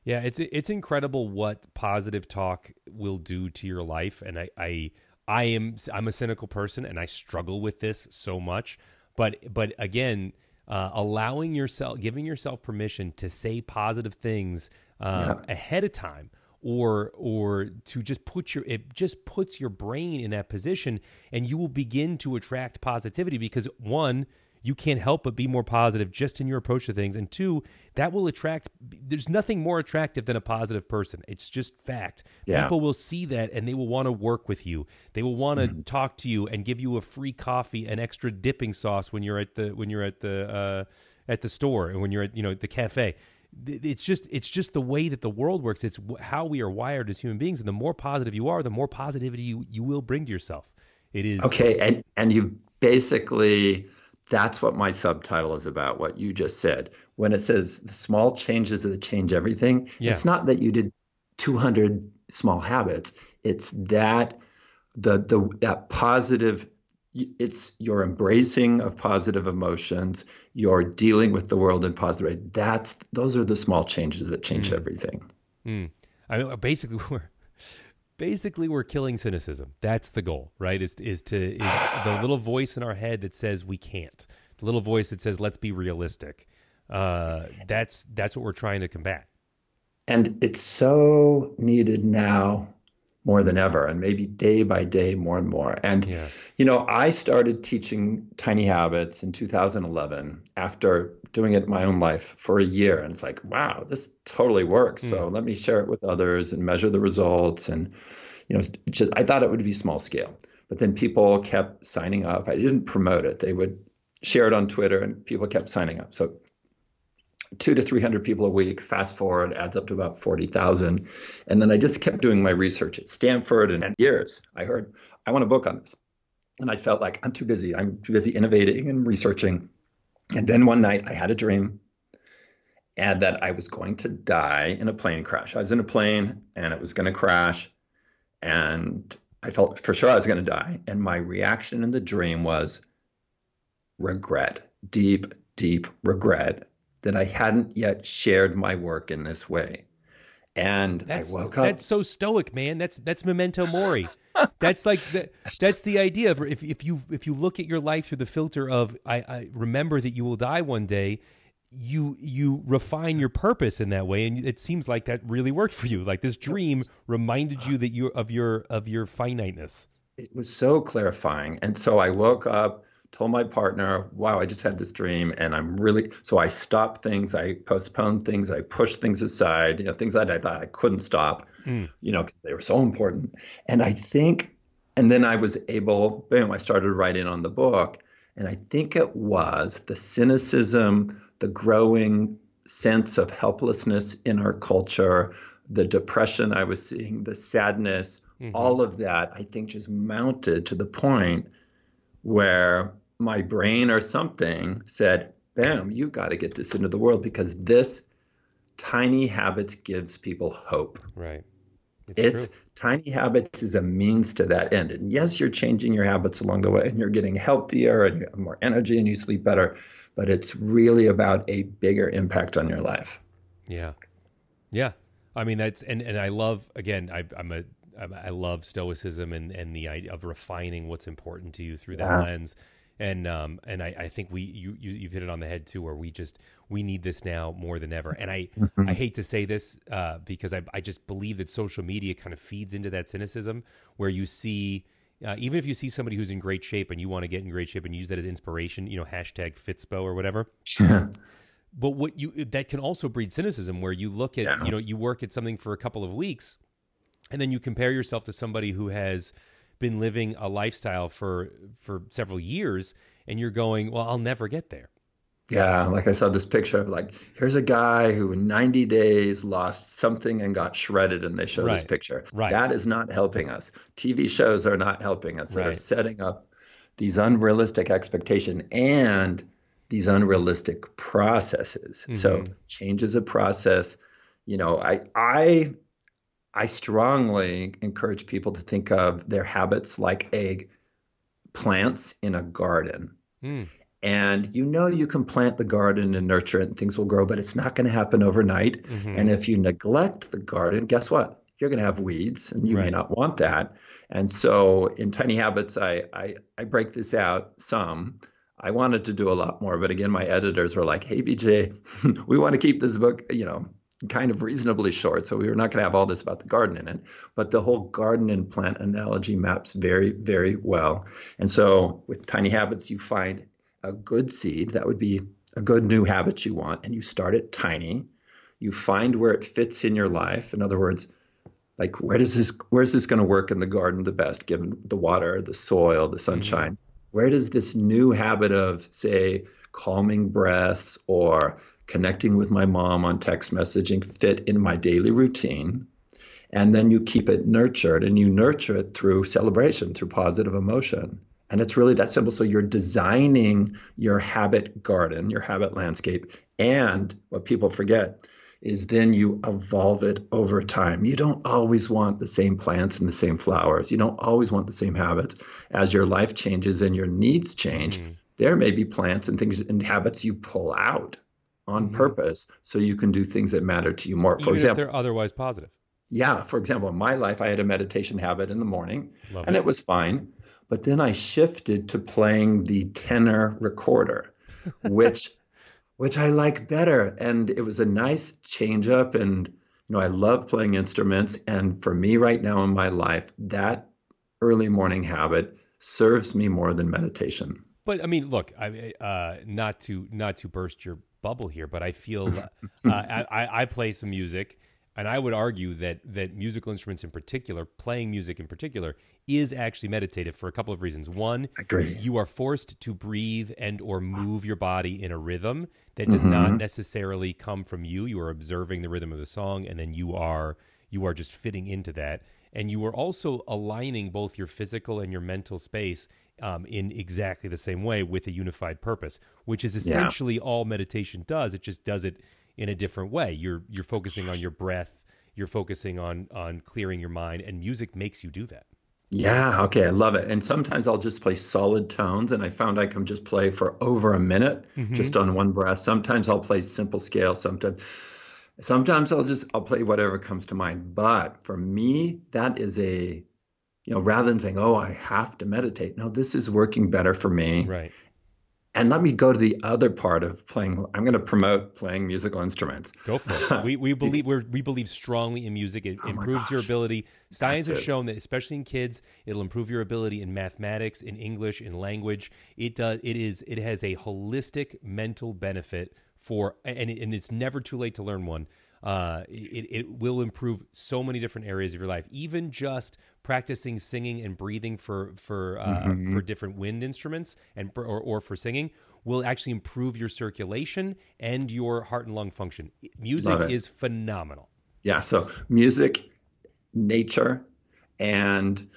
Yeah, it's it's incredible what positive talk will do to your life, and I, I I am I'm a cynical person and I struggle with this so much. But but again, uh, allowing yourself, giving yourself permission to say positive things uh, yeah. ahead of time, or or to just put your it just puts your brain in that position, and you will begin to attract positivity because one you can't help but be more positive just in your approach to things. And two, that will attract, there's nothing more attractive than a positive person. It's just fact. Yeah. People will see that and they will want to work with you. They will want to mm-hmm. talk to you and give you a free coffee, an extra dipping sauce when you're at the, when you're at the, uh, at the store and when you're at, you know, the cafe it's just it's just the way that the world works it's how we are wired as human beings and the more positive you are the more positivity you, you will bring to yourself it is okay and and you basically that's what my subtitle is about, what you just said. When it says the small changes that change everything, yeah. it's not that you did 200 small habits. It's that the the that positive it's your embracing of positive emotions, your dealing with the world in positive way. That's those are the small changes that change mm. everything. Mm. I mean, basically, we're basically we're killing cynicism. That's the goal, right? Is is to is the little voice in our head that says we can't. The little voice that says let's be realistic. Uh, that's that's what we're trying to combat. And it's so needed now more than ever, and maybe day by day more and more. And yeah. You know, I started teaching tiny habits in 2011 after doing it in my own life for a year, and it's like, wow, this totally works. Mm. So let me share it with others and measure the results. And you know, just I thought it would be small scale, but then people kept signing up. I didn't promote it; they would share it on Twitter, and people kept signing up. So two to 300 people a week. Fast forward, adds up to about 40,000. And then I just kept doing my research at Stanford and, and years. I heard, I want a book on this. And I felt like I'm too busy. I'm too busy innovating and researching. And then one night I had a dream and that I was going to die in a plane crash. I was in a plane and it was going to crash. And I felt for sure I was going to die. And my reaction in the dream was regret, deep, deep regret that I hadn't yet shared my work in this way. And that's, I woke up. That's so stoic, man. That's that's memento mori. that's like the, that's the idea of if if you if you look at your life through the filter of I, I remember that you will die one day. You you refine your purpose in that way, and it seems like that really worked for you. Like this dream reminded you that you of your of your finiteness. It was so clarifying, and so I woke up told my partner, wow, I just had this dream and I'm really, so I stopped things, I postponed things, I pushed things aside, you know, things that I thought I couldn't stop, mm. you know, because they were so important. And I think, and then I was able, boom, I started writing on the book. And I think it was the cynicism, the growing sense of helplessness in our culture, the depression I was seeing, the sadness, mm-hmm. all of that, I think just mounted to the point where my brain or something said, bam, you got to get this into the world because this tiny habit gives people hope. Right. It's, it's tiny habits is a means to that end. And yes, you're changing your habits along the way and you're getting healthier and you have more energy and you sleep better, but it's really about a bigger impact on your life. Yeah. Yeah. I mean, that's, and, and I love, again, I, I'm a, I love stoicism and, and the idea of refining what's important to you through that yeah. lens. And um and I, I think we you, you you've hit it on the head too, where we just we need this now more than ever. And I mm-hmm. I hate to say this uh, because I I just believe that social media kind of feeds into that cynicism where you see. Uh, even if you see somebody who's in great shape and you want to get in great shape and use that as inspiration, you know, hashtag Fitspo or whatever. but what you that can also breed cynicism where you look at yeah. you know you work at something for a couple of weeks and then you compare yourself to somebody who has been living a lifestyle for for several years and you're going well i'll never get there yeah like i saw this picture of like here's a guy who in 90 days lost something and got shredded and they show right. this picture right. that is not helping us tv shows are not helping us right. they're setting up these unrealistic expectation and these unrealistic processes mm-hmm. so change is a process you know i i I strongly encourage people to think of their habits like egg plants in a garden. Mm. And you know you can plant the garden and nurture it and things will grow, but it's not going to happen overnight. Mm-hmm. And if you neglect the garden, guess what? You're going to have weeds and you right. may not want that. And so in Tiny Habits, I, I, I break this out some. I wanted to do a lot more, but again, my editors were like, "Hey, BJ, we want to keep this book, you know, kind of reasonably short. So we were not going to have all this about the garden in it, but the whole garden and plant analogy maps very, very well. And so with Tiny Habits, you find a good seed that would be a good new habit you want, and you start it tiny. You find where it fits in your life. In other words, like where does this where's this going to work in the garden the best given the water, the soil, the sunshine? Mm-hmm. Where does this new habit of say calming breaths or connecting with my mom on text messaging fit in my daily routine. And then you keep it nurtured and you nurture it through celebration, through positive emotion. And it's really that simple. So you're designing your habit garden, your habit landscape. And what people forget is then you evolve it over time. You don't always want the same plants and the same flowers. You don't always want the same habits. As your life changes and your needs change, mm. there may be plants and things and habits you pull out on mm-hmm. purpose so you can do things that matter to you more. For Even example, they're otherwise positive. Yeah. For example, in my life, I had a meditation habit in the morning Love and it. it was fine. But then I shifted to playing the tenor recorder, which which I like better. And it was a nice change up. And you know, I love playing instruments. And for me right now in my life, that early morning habit serves me more than meditation. But I mean, look, I uh, not to not to burst your bubble here, but I feel uh, I, I play some music, and I would argue that that musical instruments in particular, playing music in particular, is actually meditative for a couple of reasons. One, you are forced to breathe and or move your body in a rhythm that does mm-hmm. not necessarily come from you. You are observing the rhythm of the song, and then you are you are just fitting into that and you are also aligning both your physical and your mental space um, in exactly the same way with a unified purpose, which is essentially yeah. all meditation does. It just does it in a different way. You're you're focusing on your breath. You're focusing on on clearing your mind, and music makes you do that. Yeah, okay, I love it. And sometimes I'll just play solid tones, and I found I can just play for over a minute mm-hmm. just on one breath. Sometimes I'll play simple scale. Sometimes, sometimes I'll just I'll play whatever comes to mind. But for me, that is a you know, rather than saying, "Oh, I have to meditate," no, this is working better for me. Right. And let me go to the other part of playing. I'm going to promote playing musical instruments. Go for it. we, we believe we we believe strongly in music. It oh improves your ability. Science has shown that, especially in kids, it'll improve your ability in mathematics, in English, in language. It does. It is. It has a holistic mental benefit for, and and it's never too late to learn one uh, it, it will improve so many different areas of your life. Even just practicing singing and breathing for for uh, mm-hmm. for different wind instruments and or, or for singing will actually improve your circulation and your heart and lung function. Music is phenomenal. Yeah. So music, nature, and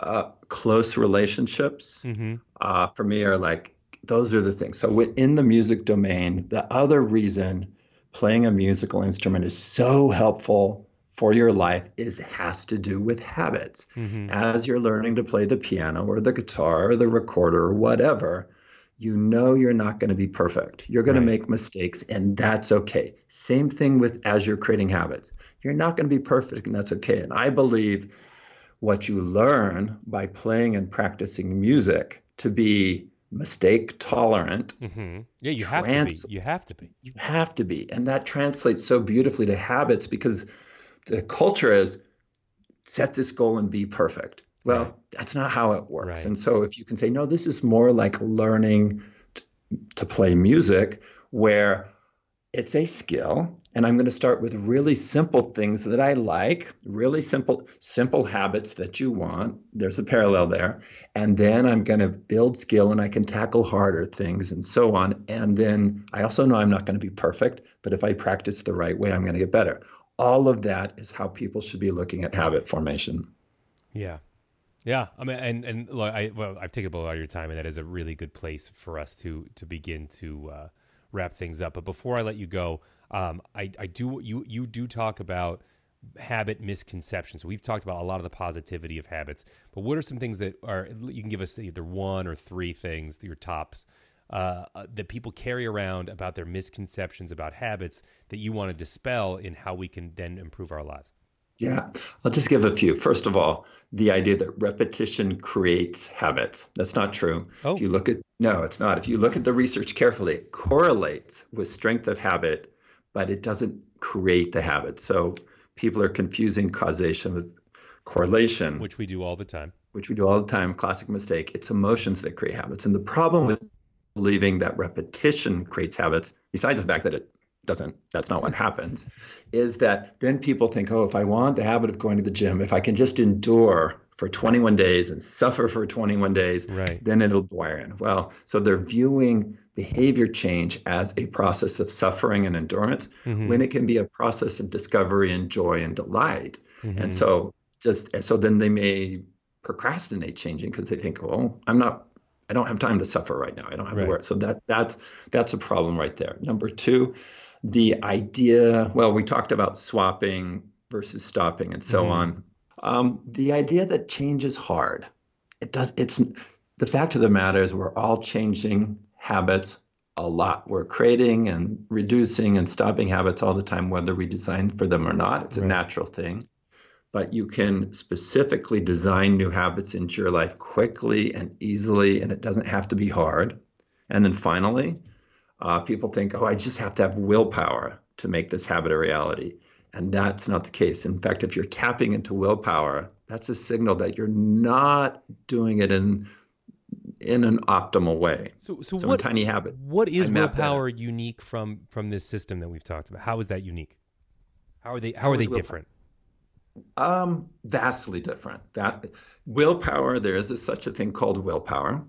uh, close relationships mm-hmm. uh, for me are like those are the things. So within the music domain, the other reason playing a musical instrument is so helpful for your life is has to do with habits. Mm-hmm. As you're learning to play the piano or the guitar or the recorder or whatever, you know you're not going to be perfect. You're going right. to make mistakes and that's okay. Same thing with as you're creating habits. You're not going to be perfect and that's okay. And I believe what you learn by playing and practicing music to be mistake tolerant. Mm-hmm. Yeah, you have trans- to be. You have to be. You have to be. And that translates so beautifully to habits because the culture is set this goal and be perfect. Well, right. that's not how it works. Right. And so if you can say, no, this is more like learning t- to play music where it's a skill and i'm going to start with really simple things that i like really simple simple habits that you want. There's a parallel there. And then i'm going to build skill and i can tackle harder things and so on. And then i also know i'm not going to be perfect but if i practice the right way i'm going to get better. All of that is how people should be looking at habit formation. Yeah. Yeah, I mean, and and look, I well, I've taken up a lot of your time, and that is a really good place for us to to begin to uh, wrap things up. But before I let you go, um, I, I do you you do talk about habit misconceptions. So we've talked about a lot of the positivity of habits, but what are some things that are you can give us either one or three things, your tops, uh, uh, that people carry around about their misconceptions about habits that you want to dispel in how we can then improve our lives. Yeah, I'll just give a few. First of all, the idea that repetition creates habits. That's not true. Oh. If you look at no, it's not. If you look at the research carefully, it correlates with strength of habit, but it doesn't create the habit. So people are confusing causation with correlation, which we do all the time. Which we do all the time. Classic mistake. It's emotions that create habits. And the problem with believing that repetition creates habits, besides the fact that it doesn't that's not what happens is that then people think oh if i want the habit of going to the gym if i can just endure for 21 days and suffer for 21 days right. then it'll wire in well so they're viewing behavior change as a process of suffering and endurance mm-hmm. when it can be a process of discovery and joy and delight mm-hmm. and so just so then they may procrastinate changing because they think oh i'm not I don't have time to suffer right now. I don't have right. to work. So that that's that's a problem right there. Number two, the idea, well, we talked about swapping versus stopping and so mm-hmm. on. Um, the idea that change is hard. It does. It's the fact of the matter is we're all changing habits a lot. We're creating and reducing and stopping habits all the time, whether we design for them or not. It's right. a natural thing. But you can specifically design new habits into your life quickly and easily, and it doesn't have to be hard. And then finally, uh, people think, oh, I just have to have willpower to make this habit a reality. And that's not the case. In fact, if you're tapping into willpower, that's a signal that you're not doing it in in an optimal way. So, so, so what, tiny habit. What is willpower unique from from this system that we've talked about? How is that unique? How are they how, how are they different? Um, vastly different. That willpower, there is a, such a thing called willpower.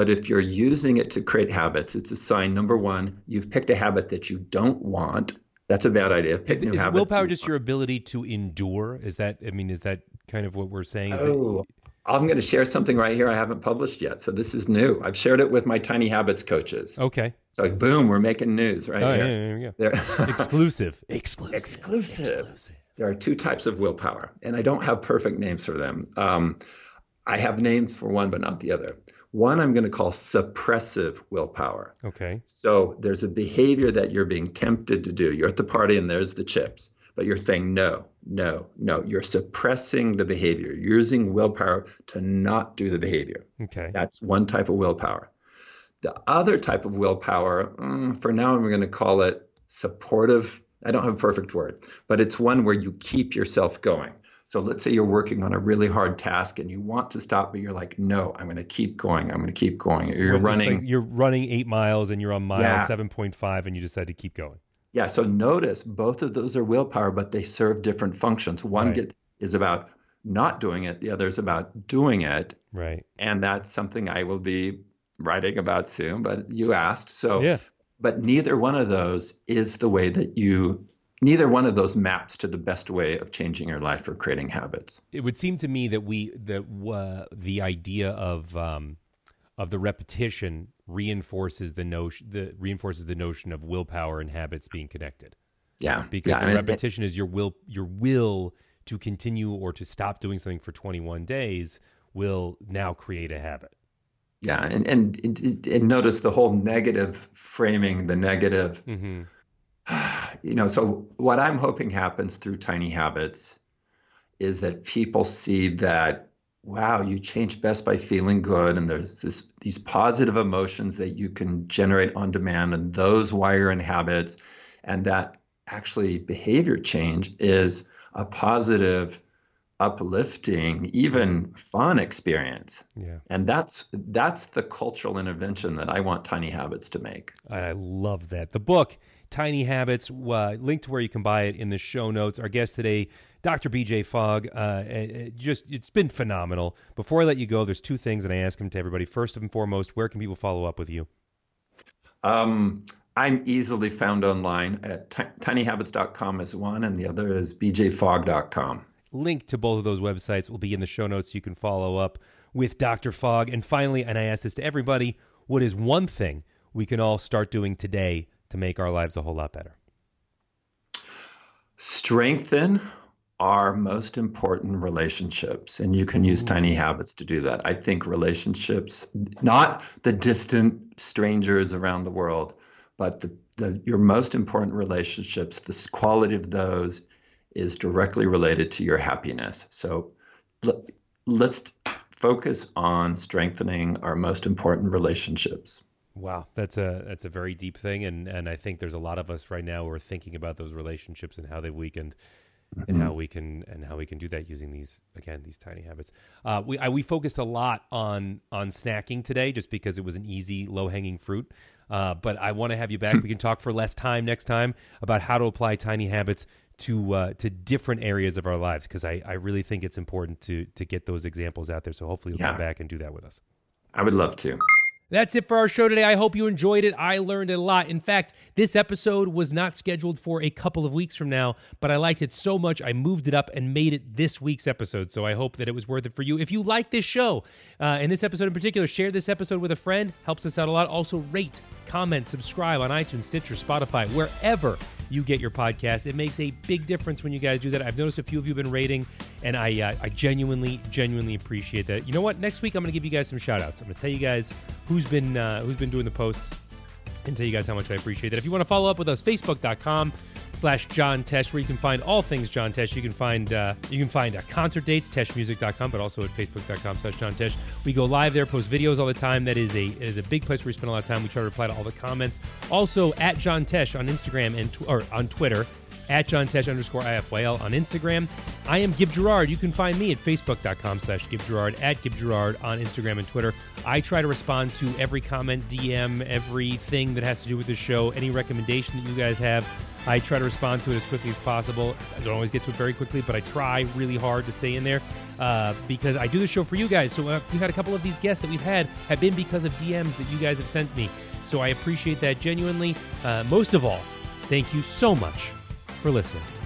But if you're using it to create habits, it's a sign number one, you've picked a habit that you don't want. That's a bad idea. Pick is, new is habits willpower just your ability to endure? Is that, I mean, is that kind of what we're saying? Is oh, I'm going to share something right here I haven't published yet. So this is new. I've shared it with my Tiny Habits coaches. Okay. So boom, we're making news right oh, here. Yeah, yeah, yeah. Exclusive. Exclusive. Exclusive. Exclusive. There are two types of willpower, and I don't have perfect names for them. Um, I have names for one, but not the other. One I'm going to call suppressive willpower. Okay. So there's a behavior that you're being tempted to do. You're at the party and there's the chips, but you're saying no, no, no. You're suppressing the behavior. You're using willpower to not do the behavior. Okay. That's one type of willpower. The other type of willpower, mm, for now, I'm going to call it supportive. I don't have a perfect word, but it's one where you keep yourself going. So let's say you're working on a really hard task and you want to stop, but you're like, no, I'm going to keep going. I'm going to keep going. You're running. Like you're running eight miles and you're on mile yeah. 7.5 and you decide to keep going. Yeah. So notice both of those are willpower, but they serve different functions. One right. get, is about not doing it. The other is about doing it. Right. And that's something I will be writing about soon, but you asked. So, yeah. but neither one of those is the way that you, neither one of those maps to the best way of changing your life or creating habits. It would seem to me that we, that uh, the idea of, um, of the repetition reinforces the notion, the reinforces the notion of willpower and habits being connected. Yeah. Because yeah, the repetition it, is your will, your will to continue or to stop doing something for 21 days will now create a habit. Yeah, and and, and notice the whole negative framing, the negative. Mm-hmm. You know, so what I'm hoping happens through tiny habits is that people see that wow, you change best by feeling good, and there's this these positive emotions that you can generate on demand, and those wire in habits, and that actually behavior change is a positive uplifting even fun experience. Yeah. And that's that's the cultural intervention that i want tiny habits to make. I love that. The book tiny habits uh, linked to where you can buy it in the show notes our guest today dr bj fogg uh, it just it's been phenomenal before i let you go there's two things that i ask him to everybody first and foremost where can people follow up with you um I'm easily found online at t- tinyhabits.com is one, and the other is bjfogg.com. Link to both of those websites will be in the show notes. You can follow up with Dr. Fogg. And finally, and I ask this to everybody, what is one thing we can all start doing today to make our lives a whole lot better? Strengthen our most important relationships. And you can use tiny habits to do that. I think relationships, not the distant strangers around the world, but the, the, your most important relationships, the quality of those is directly related to your happiness. So let's focus on strengthening our most important relationships. Wow, that's a that's a very deep thing, and and I think there's a lot of us right now who are thinking about those relationships and how they've weakened, mm-hmm. and how we can and how we can do that using these again these tiny habits. Uh, we I, we focused a lot on on snacking today, just because it was an easy low hanging fruit. Uh, but I want to have you back. we can talk for less time next time about how to apply tiny habits to uh, to different areas of our lives because I, I really think it's important to to get those examples out there. So hopefully you'll yeah. come back and do that with us. I would love to. That's it for our show today. I hope you enjoyed it. I learned a lot. In fact, this episode was not scheduled for a couple of weeks from now, but I liked it so much I moved it up and made it this week's episode. So I hope that it was worth it for you. If you like this show, uh, and this episode in particular, share this episode with a friend. Helps us out a lot. Also, rate, comment, subscribe on iTunes, Stitcher, Spotify, wherever you get your podcast. It makes a big difference when you guys do that. I've noticed a few of you have been rating, and I uh, I genuinely, genuinely appreciate that. You know what? Next week I'm going to give you guys some shout outs. I'm going to tell you guys who's been uh, who's been doing the posts and tell you guys how much I appreciate that. If you want to follow up with us, facebook.com slash John Tesh, where you can find all things John Tesh. You can find uh, you can find uh, concert dates, teshmusic.com, but also at facebook.com slash John Tesh. We go live there, post videos all the time. That is a is a big place where we spend a lot of time. We try to reply to all the comments. Also at John Tesh on Instagram and tw- or on Twitter at John Tesh underscore IFYL on Instagram. I am Gib Gerard. You can find me at facebook.com slash Gib Gerard, at Gib Gerard on Instagram and Twitter. I try to respond to every comment, DM, everything that has to do with the show, any recommendation that you guys have. I try to respond to it as quickly as possible. I don't always get to it very quickly, but I try really hard to stay in there uh, because I do the show for you guys. So uh, we've had a couple of these guests that we've had have been because of DMs that you guys have sent me. So I appreciate that genuinely. Uh, most of all, thank you so much for listening.